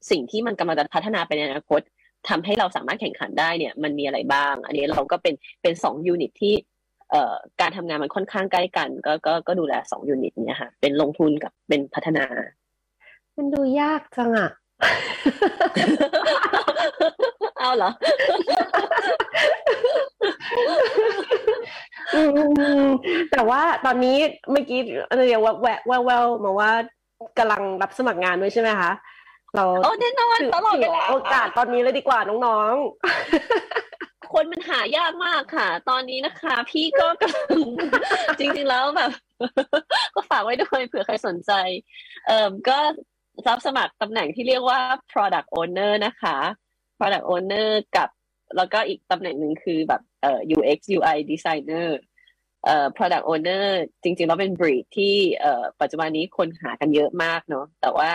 สิ่งที่มันกำลังจะพัฒนาไปในอนาคตทำให้เราสามารถแข่งขันได้เนี่ย มันมีอะไรบ้าง อันนี้เราก็เป็นเป็นสอง unit ที่ การทำงานมันค่อนข้างใกล้กัน ก็ก็ก็ดูแลสอง unit เนี่ยค่ะ เป็นลงทุนกับเป็นพัฒนา มันดูยากจังอะเอาเหรอแต่ว่าตอนนี้เมื่อกี้เรียกว่าแววแววมาว่ากำลังรับสมัครงานด้วยใช่ไหมคะเราโอ้แน่นอนตลอดเวลาโอกาสตอนนี้เลยดีกว่าน้องๆ คนมันหายากมากค่ะ ตอนนี้นะคะ พี่ก็จริง ๆแล้วแบบ ก็ฝากไว้ด้วยเผื่อใครสนใจ เอ่อก็รับสมัครตำแหน่งที่เรียกว่า product owner นะคะ product owner กับแล้วก็อีกตำแหน่งหนึ่งคือแบบเอ่อ UX UI designer เอ่อ product owner จริงๆแล้วเป็นบรีดที่เอ่อปัจจุบันนี้คนหากันเยอะมากเนาะแต่ว่า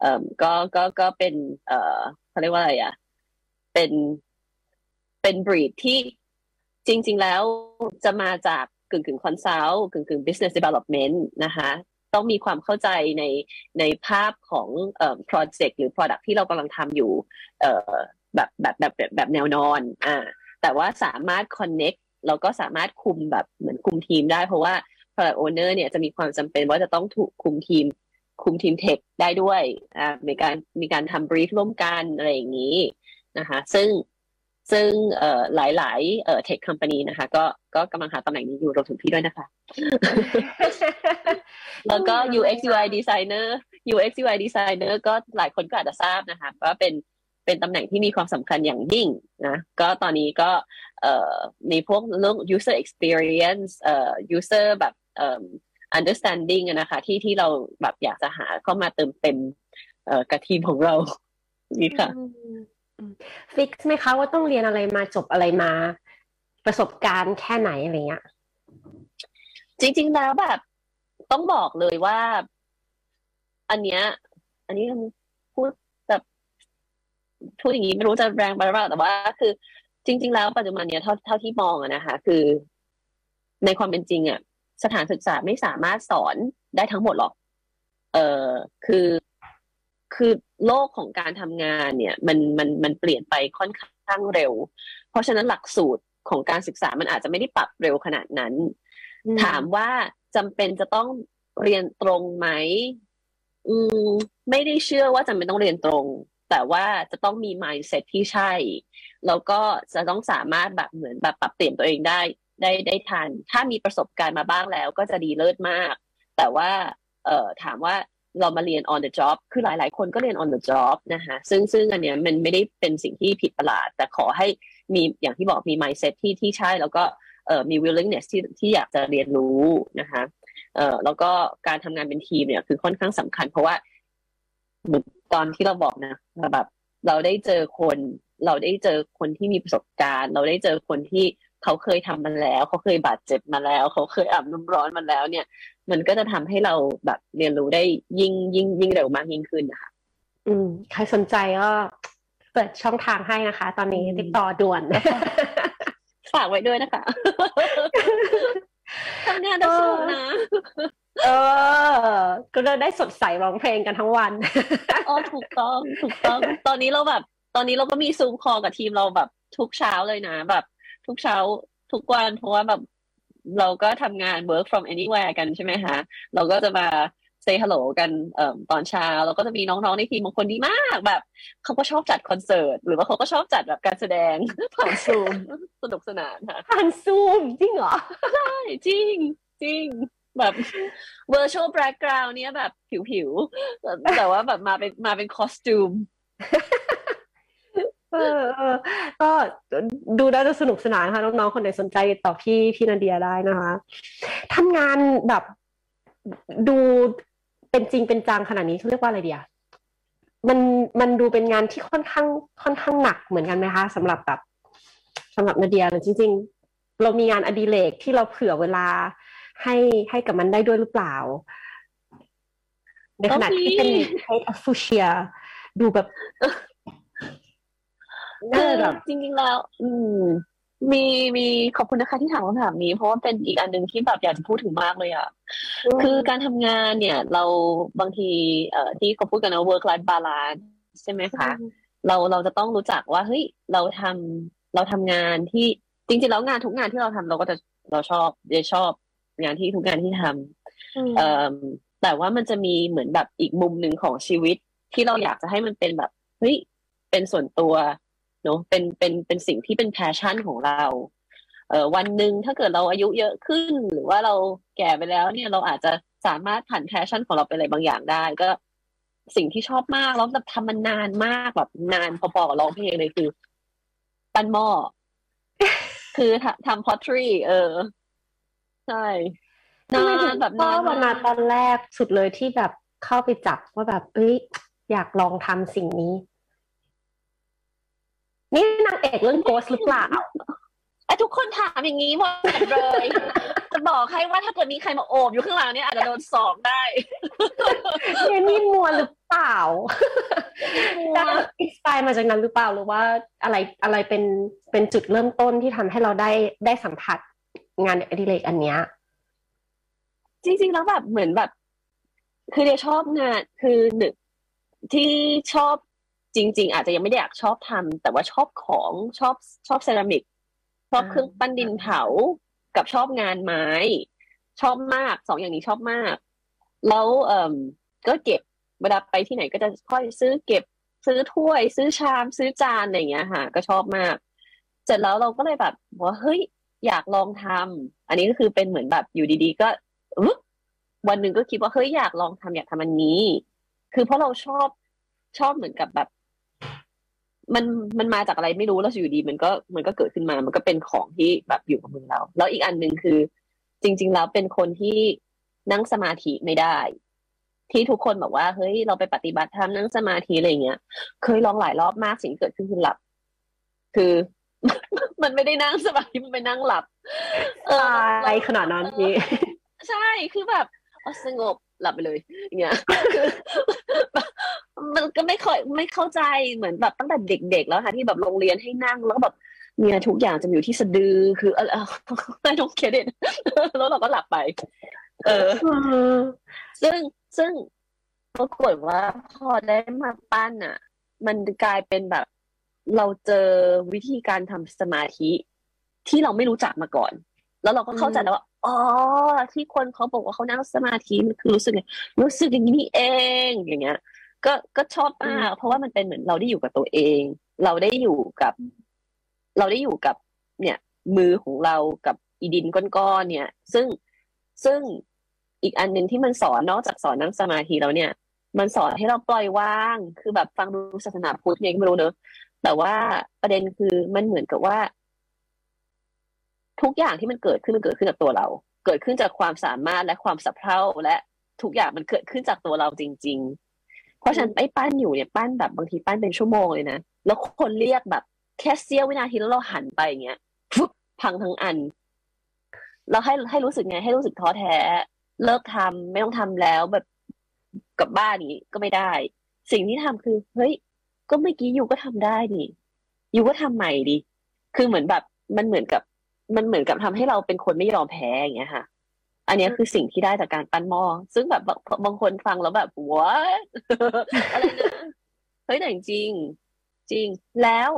เอ่อก็ก็ก็เป็นเอ่อเขาเรียกว่าอะไรอะเป็น เป็นบรีดที่จริง ๆ แล้วจะมาจากกึ่งกึ่งคอนซัลท์กึ่งกึ่ง business development นะคะต้องมีความเข้าใจในในภาพของเอ่อ project หรือ product ที่เรากำลังทำอยู่เอ่อแบบแบบแบบแบบแนวนอนอ่าแต่ว่าสามารถ connect เราก็สามารถคุมแบบเหมือนคุมทีมได้ เพราะว่า product owner เนี่ยจะมีความจำเป็นว่าจะต้องถูกคุมทีม คุมทีมเทคได้ด้วยอ่ามีการมีการทำ brief ร่วมกันอะไรอย่างนี้นะคะซึ่ง ซึ่งเอ่อหลายๆเอ่อเทคคอมพานีนะคะ ก็ก็กำลังหาตำแหน่งนี้อยู่รวมถึงพี่ด้วยนะคะ แล้วก็ UX UI designer UX UI designer ก็หลายคนก็อาจจะทราบนะคะว่าเป็นเป็นตำแหน่งที่มีความสำคัญอย่างยิ่งนะก็ตอนนี้ก็เอ่อมีพวกเรื่อง user experience เอ่อ user แบบเอ่อ understanding นะคะที่ที่เราแบบอยากจะหาเข้ามาเติมเต็มเอ่อกับทีมของเรานี่ค่ะ ฟิกไหมคะว่าต้องเรียนอะไรมาจบอะไรมา ประสบการณ์แค่ไหนอะไรเงี้ยจริง ๆ แล้วแบบ ต้องบอกเลยว่า อันเนี้ย อันนี้พูดแบบพูดอย่างนี้ไม่รู้จะแรงไปหรือเปล่าแต่ว่า คือ จริง ๆ แล้วปัจจุบันเนี้ยเท่าเท่าที่มองอะนะคะ คือในความเป็นจริงอะสถานศึกษาไม่สามารถสอนได้ทั้งหมดหรอก เออคือ คือโลกของการทำงานเนี่ยมันมันมันเปลี่ยนไปค่อนข้างเร็ว เพราะฉะนั้นหลักสูตรของการศึกษามันอาจจะไม่ได้ปรับเร็วขนาดนั้น ถามว่าจำเป็นจะต้องเรียนตรงไหม อืม ไม่ได้เชื่อว่าจำเป็นต้องเรียนตรง แต่ว่าจะต้องมี mindset ที่ใช่ แล้วก็จะต้องสามารถแบบเหมือนแบบปรับเปลี่ยนตัวเองได้ ได้ได้ทัน ถ้ามีประสบการณ์มาบ้างแล้วก็จะดีเลิศมาก แต่ว่า เอ่อถามว่า เรามาเรียน on the job คือหลาย ๆ คนก็เรียน on the job นะคะซึ่งซึ่งอันเนี้ยมันไม่ได้เป็นสิ่งที่ผิดประหลาด แต่ขอให้มีอย่างที่บอกมี mindset ที่ที่ใช่ แล้วก็เอ่อมี willingness ที่ที่อยากจะเรียนรู้นะคะเอ่อแล้วก็การทำงานเป็นทีมเนี่ยคือค่อนข้างสำคัญ เพราะว่าตอนที่เราบอกนะแบบเราได้เจอคน เราได้เจอคนที่มีประสบการณ์ เราได้เจอคนที่ เขาเคยทำมันแล้ว เขาเคยบาดเจ็บมาแล้ว เขาเคยอาบน้ำร้อนมาแล้ว เนี่ย มันก็จะทำให้เราแบบเรียนรู้ได้ยิ่งยิ่งยิ่งเร็วมากยิ่งขึ้นนะคะอืมใครสนใจก็เปิดช่องทางให้นะคะ ตอนนี้ติดต่อด่วนฝากไว้ด้วยนะคะทำงานต้องสู้นะเออ ก็จะได้สดใสร้องเพลงกันทั้งวันอ๋อถูกต้อง ถูกต้อง ตอนนี้เราแบบ ตอนนี้เราก็มีซูมคอกับทีมเราแบบทุกเช้าเลยนะ แบบ ทุกเช้าทุกวันเพราะว่าแบบเราก็ทำงาน work from anywhere กันใช่ไหมคะเราก็จะมา say hello กันเอ่อตอนเช้าเราก็จะมีน้องๆในทีมบางคนดีมากแบบเขาก็ชอบจัดคอนเสิร์ต หรือว่าเขาก็ชอบจัดแบบการแสดงผ่านซูมสนุกสนานค่ะผ่านซูมจริงเหรอใช่จริงจริงแบบ virtual background เนี้ยแบบผิวๆแต่แต่ว่าแบบมาเป็นมาเป็นคอสตูม เออเออก็ดูน่าจะสนุกสนานค่ะน้องๆคนไหนสนใจติดต่อพี่พี่นาเดียได้นะคะทำงานแบบดูเป็นจริงเป็นจังขนาดนี้เขาเรียกว่าอะไรเดียมันมันดูเป็นงานที่ค่อนข้างค่อนข้างหนักเหมือนกันไหมคะสำหรับแบบสำหรับนาเดียหรือจริง ๆ เรามีงานอดิเรกที่เราเผื่อเวลาให้ให้กับมันได้ด้วยหรือเปล่า ในขณะที่เป็นเฮดออฟฟูเชียดูแบบ คือแบบจริง ๆ แล้ว อืม มีมีขอบคุณนะคะที่ถามคำถามนี้ เพราะว่าเป็นอีกอันหนึ่งที่แบบอยากจะพูดถึงมากเลยอะคือการทำงานเนี่ย เราบางทีเอ่อที่เขาพูดกันนะ work life balance ใช่ไหมคะเราเราจะต้องรู้จักว่าเฮ้ยเราทำเราทำงานที่จริงๆแล้วงานทุกงานที่เราทำเราก็จะเราชอบเดชอบงานที่ทุกงานที่ทำเอ่อแต่ว่ามันจะมีเหมือนแบบอีกมุมหนึ่งของชีวิตที่เราอยากจะให้มันเป็นแบบเฮ้ยเป็นส่วนตัว เนอะเป็นเป็นเป็นสิ่งที่เป็น passion ของเราเอ่อวันหนึ่งถ้าเกิดเราอายุเยอะขึ้น หรือว่าเราแก่ไปแล้วเนี่ยเราอาจจะสามารถผัน passion ของเราไปอะไรบางอย่างได้ ก็สิ่งที่ชอบมากแล้วแบบทำมันนานมากแบบนานพอๆกับร้องเพลงเลยคือ ปั้นหม้อคือทำพอทรีเออ ใช่ทำไมถึนางนแบบนานบวันนามาตอนแรกสุดเลยที่แบบเข้าไปจับว่าแบบ เอ้ย อยากลองทำสิ่งนี้ นี่นางเอกเรื่องโกสหรือเปล่าไอ้ทุกคนถามอย่างนี้หมดเลยจะบอกให้ว่าถ้าเกิดมีใครมาโอบอยู่ข้างหลังเนี่ยอาจจะโดนสองได้เรนนี่มัวหรือเปล่าได้ inspire มาจากนั้นหรือเปล่าหรือว่าอะไรอะไรเป็นเป็นจุดเริ่มต้นที่ทำให้เราได้ได้สัมผัสงานอดิเรกอันเนี้ยจริงๆแล้วแบบเหมือนแบบ คือเดียชอบงานคือหนึ่งที่ชอบ จริง ๆ อาจจะยังไม่ได้อยากชอบทำแต่ว่าชอบของชอบชอบเซรามิกชอบอ่าเครื่องปั้นดินเผากับชอบงานไม้ ชอบมากสองอย่างนี้ชอบมาก แล้วเอ่มก็เก็บเวลาไปที่ไหนก็จะค่อยซื้อเก็บซื้อถ้วย ซื้อชาม ซื้อจานอะไรอย่างเงี้ยค่ะ ก็ชอบมาก เสร็จแล้วเราก็เลยแบบว่าเฮ้ยอยากลองทำอันนี้ก็คือเป็นเหมือนแบบอยู่ดีๆ ก็อึ๊บวันหนึ่งก็คิดว่าเฮ้ยอยากลองทำอยากทำอันนี้ คือเพราะเราชอบชอบเหมือนกับแบบ มันมันมาจากอะไรไม่รู้แล้วอยู่ดีมันก็มันก็เกิดขึ้นมา มันก็เป็นของที่แบบอยู่กับมือเรา แล้วอีกอันหนึ่งคือ จริง ๆ แล้วเป็นคนที่นั่งสมาธิไม่ได้ ที่ทุกคนบอกว่าเฮ้ยเราไปปฏิบัติธรรมนั่งสมาธิอะไรเงี้ย เคยลองหลายรอบมากสิ่งที่เกิดขึ้นคือหลับ คือมันไม่ได้นั่งสมาธิมันไปนั่งหลับเอออะไรขนาดนั้นนี่ใช่คือแบบเอาสงบหลับไปเลยอย่างเงี้ยคือ มันก็ไม่เคยไม่เข้าใจเหมือนแบบตั้งแต่เด็กๆแล้วค่ะที่แบบโรงเรียนให้นั่งแล้วก็แบบเนี่ยทุกอย่างจะอยู่ที่สะดือคือเออไม่ต้องเครดิตแล้วเราก็หลับไป เออ ซึ่งซึ่งปรากฏว่าพอได้มาปั้นอะ มันกลายเป็นแบบ เราเจอวิธีการทำสมาธิที่เราไม่รู้จักมาก่อน แล้วเราก็เข้าใจแล้วว่าอ๋อที่คนเขาบอกว่าเขานั่งสมาธิมันคือรู้สึกไงรู้สึกอย่างนี้เองอย่างเงี้ย ก็ก็ชอบมากเพราะว่ามันเป็นเหมือนเราได้อยู่กับตัวเอง เราได้อยู่กับ เราได้อยู่กับ เนี่ย มือของเรากับอีดินก้อนๆเนี่ย ซึ่งซึ่งอีกอันหนึ่งที่มันสอนนอกจากสอนนั่งสมาธิแล้วเนี่ย มันสอนให้เราปล่อยวาง คือแบบฟังดูศาสนาพุทธเนี่ยก็ไม่รู้เนอะแต่ว่าประเด็นคือมันเหมือนกับว่า ทุกอย่างที่มันเกิดขึ้นมันเกิดขึ้นจากตัวเรา เกิดขึ้นจากความสามารถและความสับเพร่าและทุกอย่างมันเกิดขึ้นจากตัวเราจริงๆเพ ราะฉะนั้นไอ้ปั้นอยู่เนี่ยปั้นแบบบางทีปั้นเป็นชั่วโมงเลยนะแล้วคนเรียกแบบแค่เสี้ยววินาทีแล้วเราหันไปอย่างเงี้ยฟึบพังทั้งอัน เราให้ให้รู้สึกไง ให้รู้สึกท้อแท้ เลิกทำไม่ต้องทำแล้วแบบกลับบ้านนี้ก็ไม่ได้ สิ่งที่ทำคือ เฮ้ย ก็เมื่อกี้ยูก็ทำได้นี่อยู่ก็ทำใหม่ดิคือเหมือนแบบมันเหมือนกับ มันเหมือนกับทำให้เราเป็นคนไม่ยอมแพ้อย่างเงี้ยค่ะ อันนี้คือสิ่งที่ได้จากการปั้นหม้อซึ่งแบบบางคนฟังแล้วแบบว้าอะไรนะเฮ้ยแต่จริง จริง แล้ว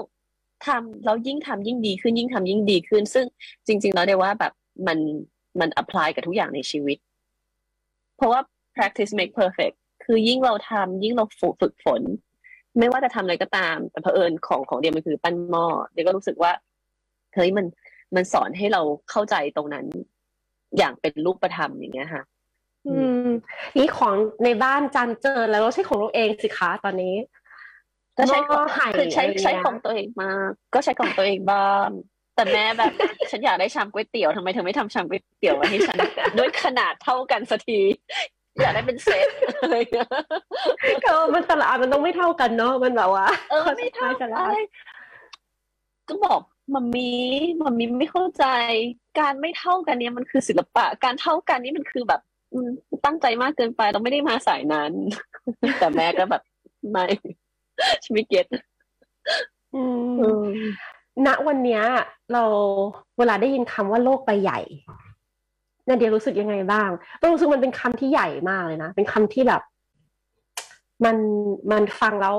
ทำแล้วยิ่งทำยิ่งดีขึ้นยิ่งทำยิ่งดีขึ้น ซึ่งจริง ๆ แล้วเดี๋ยวว่าแบบมันมัน apply กับทุกอย่างในชีวิต เพราะว่า practice make perfect คือยิ่งเราทำยิ่งเราฝึกฝน ไม่ว่าจะทำอะไรก็ตาม แต่เผอิญของของเดียมันคือปั้นหม้อเดียก็รู้สึกว่าเฮ้ยมันมันสอนให้เราเข้าใจตรงนั้น อย่างเป็นรูปธรรมอย่างเงี้ยค่ะ อืม นี่ของในบ้านจันเจอแล้วใช้ของเราเองสิคะตอนนี้ก็ใช้ของหม้อไห่คือใช้อะไรเงี้ยใช้ของตัวเองมาก ก็ใช้ของตัวเองบ้างแต่แม่แบบ ฉันอยากได้ชามก๋วยเตี๋ยวทำไมเธอไม่ทำชามก๋วยเตี๋ยวมาให้ฉันด้วยขนาดเท่ากันสักทีอยากได้เป็นเซตอะไรอย่างเงี้ยก็มันแต่ละอันมันต้องไม่เท่ากันเนาะมันแบบว่า เออไม่เท่ากันละอะไรก็บอก มัมมี่มัมมี่ไม่เข้าใจ การไม่เท่ากันเนี่ยมันคือศิลปะ การเท่ากันนี่มันคือแบบตั้งใจมากเกินไปเราไม่ได้มาสายนั้น แต่แม่ก็แบบไม่ฉันไม่เก็ตณวันเนี้ย เราเวลาได้ยินคำว่าโลกใบใหญ่นาเดียรู้สึกยังไงบ้างเรารู้สึกมันเป็นคำที่ใหญ่มากเลยนะ เป็นคำที่แบบ มันมันฟังแล้ว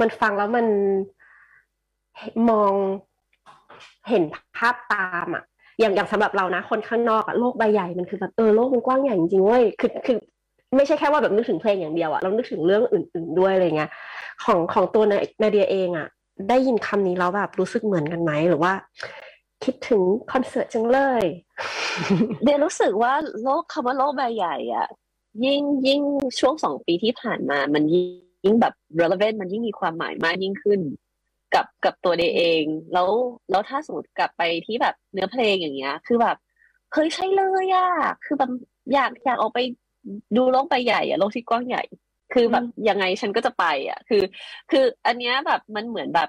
มันฟังแล้วมัน มองเห็นภาพตามอะอย่างอย่างสำหรับเรานะ คนข้างนอกอะโลกใบใหญ่มันคือแบบเออโลกมันกว้างใหญ่จริงๆเว้ยคือคือไม่ใช่แค่ว่าแบบนึกถึงเพลงอย่างเดียวอะเรานึกถึงเรื่องอื่น ๆด้วยอะไรเงี้ยของของตัวนานาเดียเองอะได้ยินคำนี้แล้วแบบรู้สึกเหมือนกันไหมหรือว่า คิดถึงคอนเสิร์ตจังเลย เดียรู้สึกว่าโลกคำว่าโลกใบใหญ่อะยิ่งยิ่งช่วงสองปีที่ผ่านมามันยิ่งยิ่งแบบ relevant มันยิ่งมีความหมายมากยิ่งขึ้น กับกับตัวเดเอง แล้วแล้วถ้าสมมติกลับไปที่แบบเนื้อเพลงอย่างเงี้ย คือแบบเฮ้ยใช่เลยอะคือแบบอยากอยากออกไปดูโลกใบใหญ่อะโลกที่กว้างใหญ่ คือแบบยังไงฉันก็จะไปอะคือ คืออันเนี้ยแบบมันเหมือนแบบ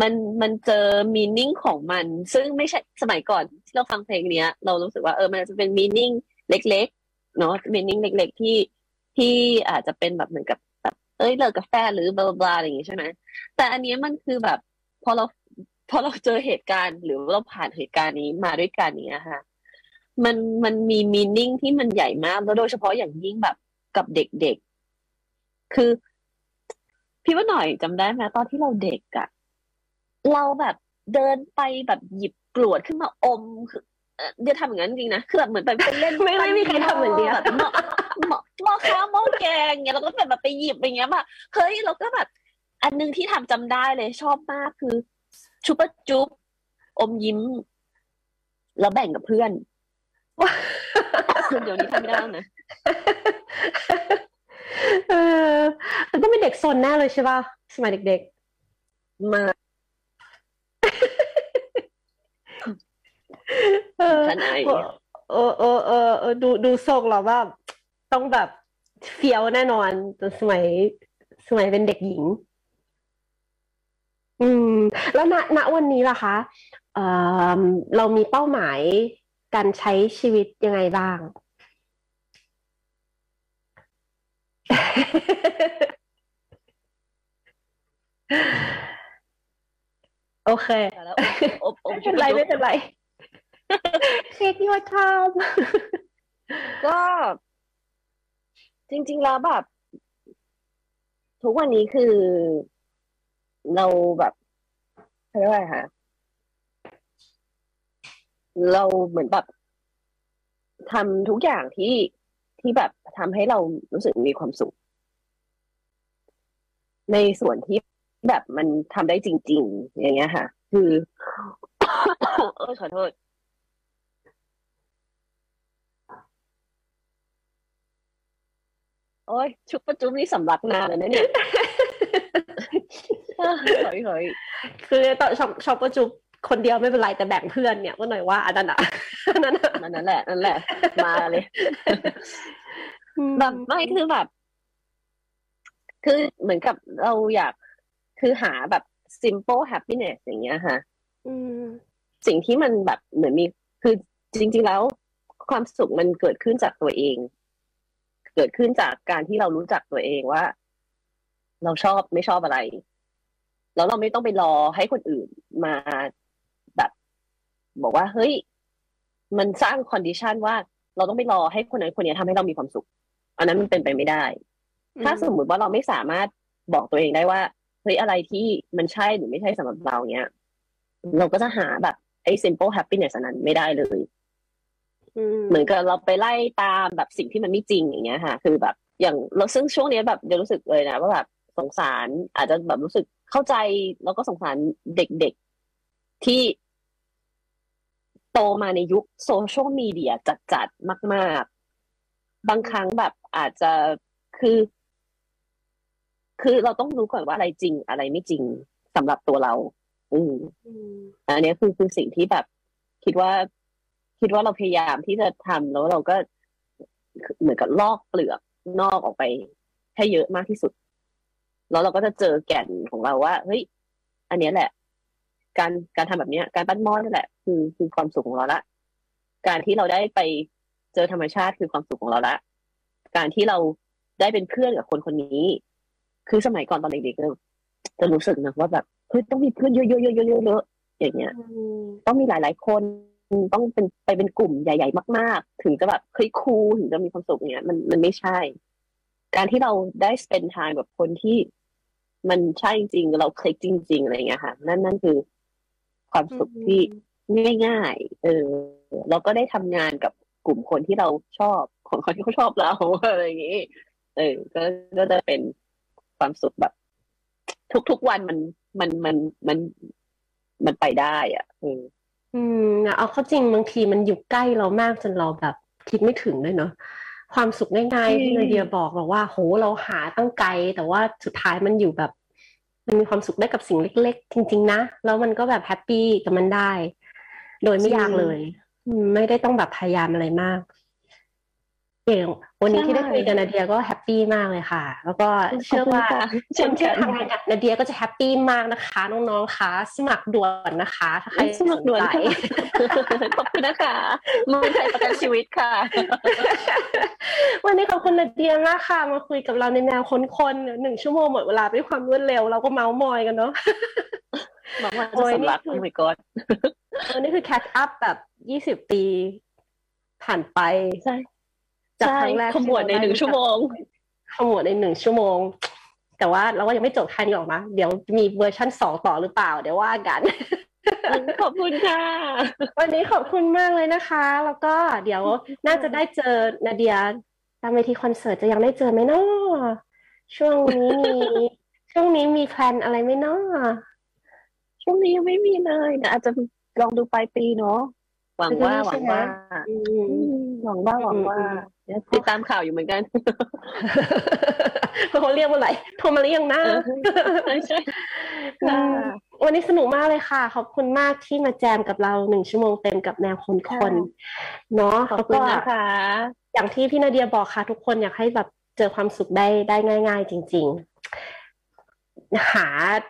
มันมันเจอมีนิ่งของมัน ซึ่งไม่ใช่สมัยก่อนที่เราฟังเพลงเนี้ย เรารู้สึกว่าเออมันจะเป็นมีนิ่งเล็ก ๆ เนาะมีนิ่งเล็ก ๆ ที่ที่อาจจะเป็นแบบเหมือนกับ เอ้ยเลิกกับแฟนหรือบลาบลาอะไรอย่างงี้ใช่ไหมแต่อันนี้มันคือแบบพอเราพอเราเจอเหตุการณ์หรือเราผ่านเหตุการณ์นี้มาด้วยกันเนี้ยค่ะมันมันมีมีนิ่งที่มันใหญ่มากแล้วโดยเฉพาะอย่างยิ่งแบบกับเด็กๆ คือ พี่ว่าหน่อยจำได้ไหมตอนที่เราเด็กอะเราแบบเดินไปแบบหยิบกรวดขึ้นมาอมคือเดี๋ยวทำอย่างนั้นจริงนะคือแบบเหมือนไปเป็นเล่นไม่ไม่มีใครทำเหมือนเดียแบบ หม้อหม้อหม้อข้าวหม้อแกงเงี้ยเราก็แบบแบบไปหยิบอย่างเงี้ยแบบเฮ้ยเราก็แบบ อันหนึงที่ทำจำได้เลยชอบมากคือ ชุบปะจุ๊บอมยิ้ม แล้วแบ่งกับเพื่อนเดี๋ยวนี้ทำไม่ได้แล้วนะเออมันต้องเป็นเด็กซนแน่เลยใช่ป่ะสมัยเด็กมาๆเออฉันไอเออเออเออเออดูดูทรงแล้วว่า ต้องแบบเฟี้ยวแน่นอนตอนสมัยสมัยเป็นเด็กหญิง อืม แล้วณณวันนี้ล่ะคะเอ่อเรามีเป้าหมายการใช้ชีวิตยังไงบ้าง โอเคแล้วอบอบไม่เป็นไรไม่เป็นไร Take your time ก็ จริง ๆ แล้วแบบ ทุกวันนี้คือเราแบบเขาเรียกว่าอะไรคะเราเหมือนแบบทำทุกอย่างที่ที่แบบทำให้เรารู้สึกมีความสุข ในส่วนที่แบบมันทำได้จริง ๆ อย่างเงี้ยค่ะ คือเออขอโทษ โอ้ยชุบประจุมนี่สำลักนานแล้วนะเนี่ยเฮ้ยเฮ้ยคือตอนช็อปช็อปประจุคนเดียวไม่เป็นไรแต่แบ่งเพื่อนเนี่ยก็หน่อยว่าอันนั้นอะอันนั้นอะมันนั่นแหละนั่นแหละ มาเลยแบบไม่คือแบบ คือเหมือนกับเราอยากคือหาแบบ simple happiness อย่างเงี้ยค่ะอืมสิ่งที่มันแบบเหมือนมีคือจริง ๆแล้ว ความสุขมันเกิดขึ้นจากตัวเอง เกิดขึ้นจากการที่เรารู้จักตัวเองว่า เราชอบไม่ชอบอะไร แล้วเราไม่ต้องไปรอให้คนอื่นมาแบบ บอกว่า เฮ้ย มันสร้างคอนดิชันว่าเราต้องไปรอให้คนนั้นคนนี้ทำให้เรามีความสุข อันนั้นมันเป็นไปไม่ได้ ถ้าสมมุติว่าเราไม่สามารถบอกตัวเองได้ว่าเฮ้ยอะไรที่มันใช่หรือไม่ใช่สำหรับเราเนี้ยเราก็จะหาแบบไอ้ simple happiness นั้นไม่ได้เลย เหมือนกับเราไปไล่ตามแบบสิ่งที่มันไม่จริงอย่างเงี้ยค่ะ คือแบบอย่างเราซึ่งช่วงนี้แบบเดี๋ยวรู้สึกเลยนะว่าแบบสงสารอาจจะแบบรู้สึกเข้าใจแล้วก็สงสารเด็กๆที่โตมาในยุคโซเชียลมีเดียจัดๆมาก ๆ บางครั้งแบบอาจจะคือ คือเราต้องรู้ก่อนว่าอะไรจริงอะไรไม่จริงสำหรับตัวเรา อืมอันนี้คือคือสิ่งที่แบบ คิดว่า คิดว่าเราพยายามที่จะทำแล้วเราก็เหมือนกับลอกเปลือกนอกออกไปให้เยอะมากที่สุด แล้วเราก็จะเจอแก่นของเราว่า เฮ้ย อันนี้แหละ การการทำแบบนี้การปั้นหม้อนี่แหละ คือคือความสุขของเราละ การที่เราได้ไปเจอธรรมชาติคือความสุขของเราละ การที่เราได้เป็นเพื่อนกับคนคนนี้ คือสมัยก่อนตอนเด็กๆเราจะรู้สึกนะว่าแบบเฮ้ยต้องมีเพื่อนเยอะๆๆๆๆอย่างเงี้ย ต้องมีหลายๆคน ต้องเป็นไปเป็นกลุ่มใหญ่ ๆ มาก ๆ ถึงจะแบบเฮ้ยคูลถึงจะมีความสุขเนี้ยมันมันไม่ใช่ การที่เราได้ spend time กับคนที่มันใช่จริงเราคลิกจริง ๆ อะไรเงี้ยค่ะ นั่นนั่นคือความสุขที่ง่ายๆเออเราก็ได้ทำงานกับกลุ่มคนที่เราชอบของคนที่เขาชอบเราอะไรอย่างงี้ เออ ก็ก็จะเป็นความสุขแบบ ทุกๆวันมันมันมันมันมันไปได้ อะ อืม อืมเอาเข้าจริงบางทีมันอยู่ใกล้เรามากจนเราแบบคิดไม่ถึงเลยเนาะความสุขง่ายๆที่นาเดียบอกบอกว่า โหเราหาตั้งไกล แต่ว่าสุดท้ายมันอยู่แบบ มันมีความสุขได้กับสิ่งเล็ก ๆ จริง ๆ นะ แล้วมันก็แบบแฮปปี้กับมันได้ โดยไม่ยากเลย ไม่ได้ต้องแบบพยายามอะไรมาก เองวันนี้ที่ได้คุยกับนาเดียก็แฮปปี้มากเลยค่ะ แล้วก็เชื่อว่าคนที่ทำงานกับนาเดียก็จะแฮปปี้มากนะคะ น้องๆคะสมัครด่วนนะคะถ้าใครสมัครด่วนขอบคุณนะคะมือไทยประกันชีวิตค่ะ วันนี้ขอบคุณนาเดียมากค่ะ มาคุยกับเราในแนวคนๆหนึ่งชั่วโมงหมดเวลาด้วยความรวดเร็ว เราก็เมาส์มอยกันเนาะหวังว่าจะสำลักโอ้ my god อันนี้คือแคทอัพแบบยี่สิบปีผ่านไปใช่ จากครั้งแรกขมวดในหนึ่งชั่วโมงขมวดในหนึ่งชั่วโมง แต่ว่าเราก็ยังไม่จบแค่นี้หรอกนะเดี๋ยวมีเวอร์ชั่นสองต่อหรือเปล่า เดี๋ยวว่ากันขอบคุณค่ะ วันนี้ขอบคุณมากเลยนะคะ แล้วก็เดี๋ยวน่าจะได้เจอนาเดียตามเวทีคอนเสิร์ตจะยังได้เจอไหมเนาะช่วงนี้มีช่วงนี้มีแพลนอะไรไหมเนาะช่วงนี้ยังไม่มีเลยนะอาจจะลองดูปลายปีเนาะ หวังว่าหวังว่าหวังว่าหวังว่าติดตามข่าวอยู่เหมือนกันเขาเรียกว่าอะไรโทรมาเรียงหน้าใช่วันนี้สนุกมากเลยค่ะ ขอบคุณมากที่มาแจมกับเราหนึ่งชั่วโมงเต็มกับแนวคนคนเนาะขอบคุณนะคะอย่างที่พี่นาเดียบอกค่ะ ทุกคนอยากให้แบบเจอความสุขได้ได้ง่าย ๆ จริง ๆ หา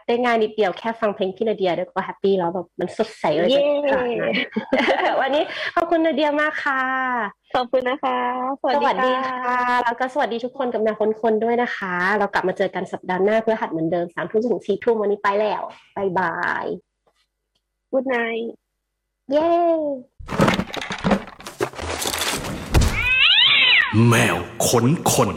ได้ง่ายนิดเดียวแค่ฟังเพลงพี่นาเดียแล้วก็ happy แล้วแบบมันสดใสเลยวันนี้ขอบคุณนาเดียมากค่ะ ขอบคุณนะคะ สวัสดีค่ะ แล้วก็สวัสดีทุกคนกับแนวคนคนด้วยนะคะ เรากลับมาเจอกันสัปดาห์หน้าเพื่อหัดเหมือนเดิมสามทุ่มถึงสี่ทุ่มวันนี้ไปแล้ว bye bye good nightเย้แมวขนคน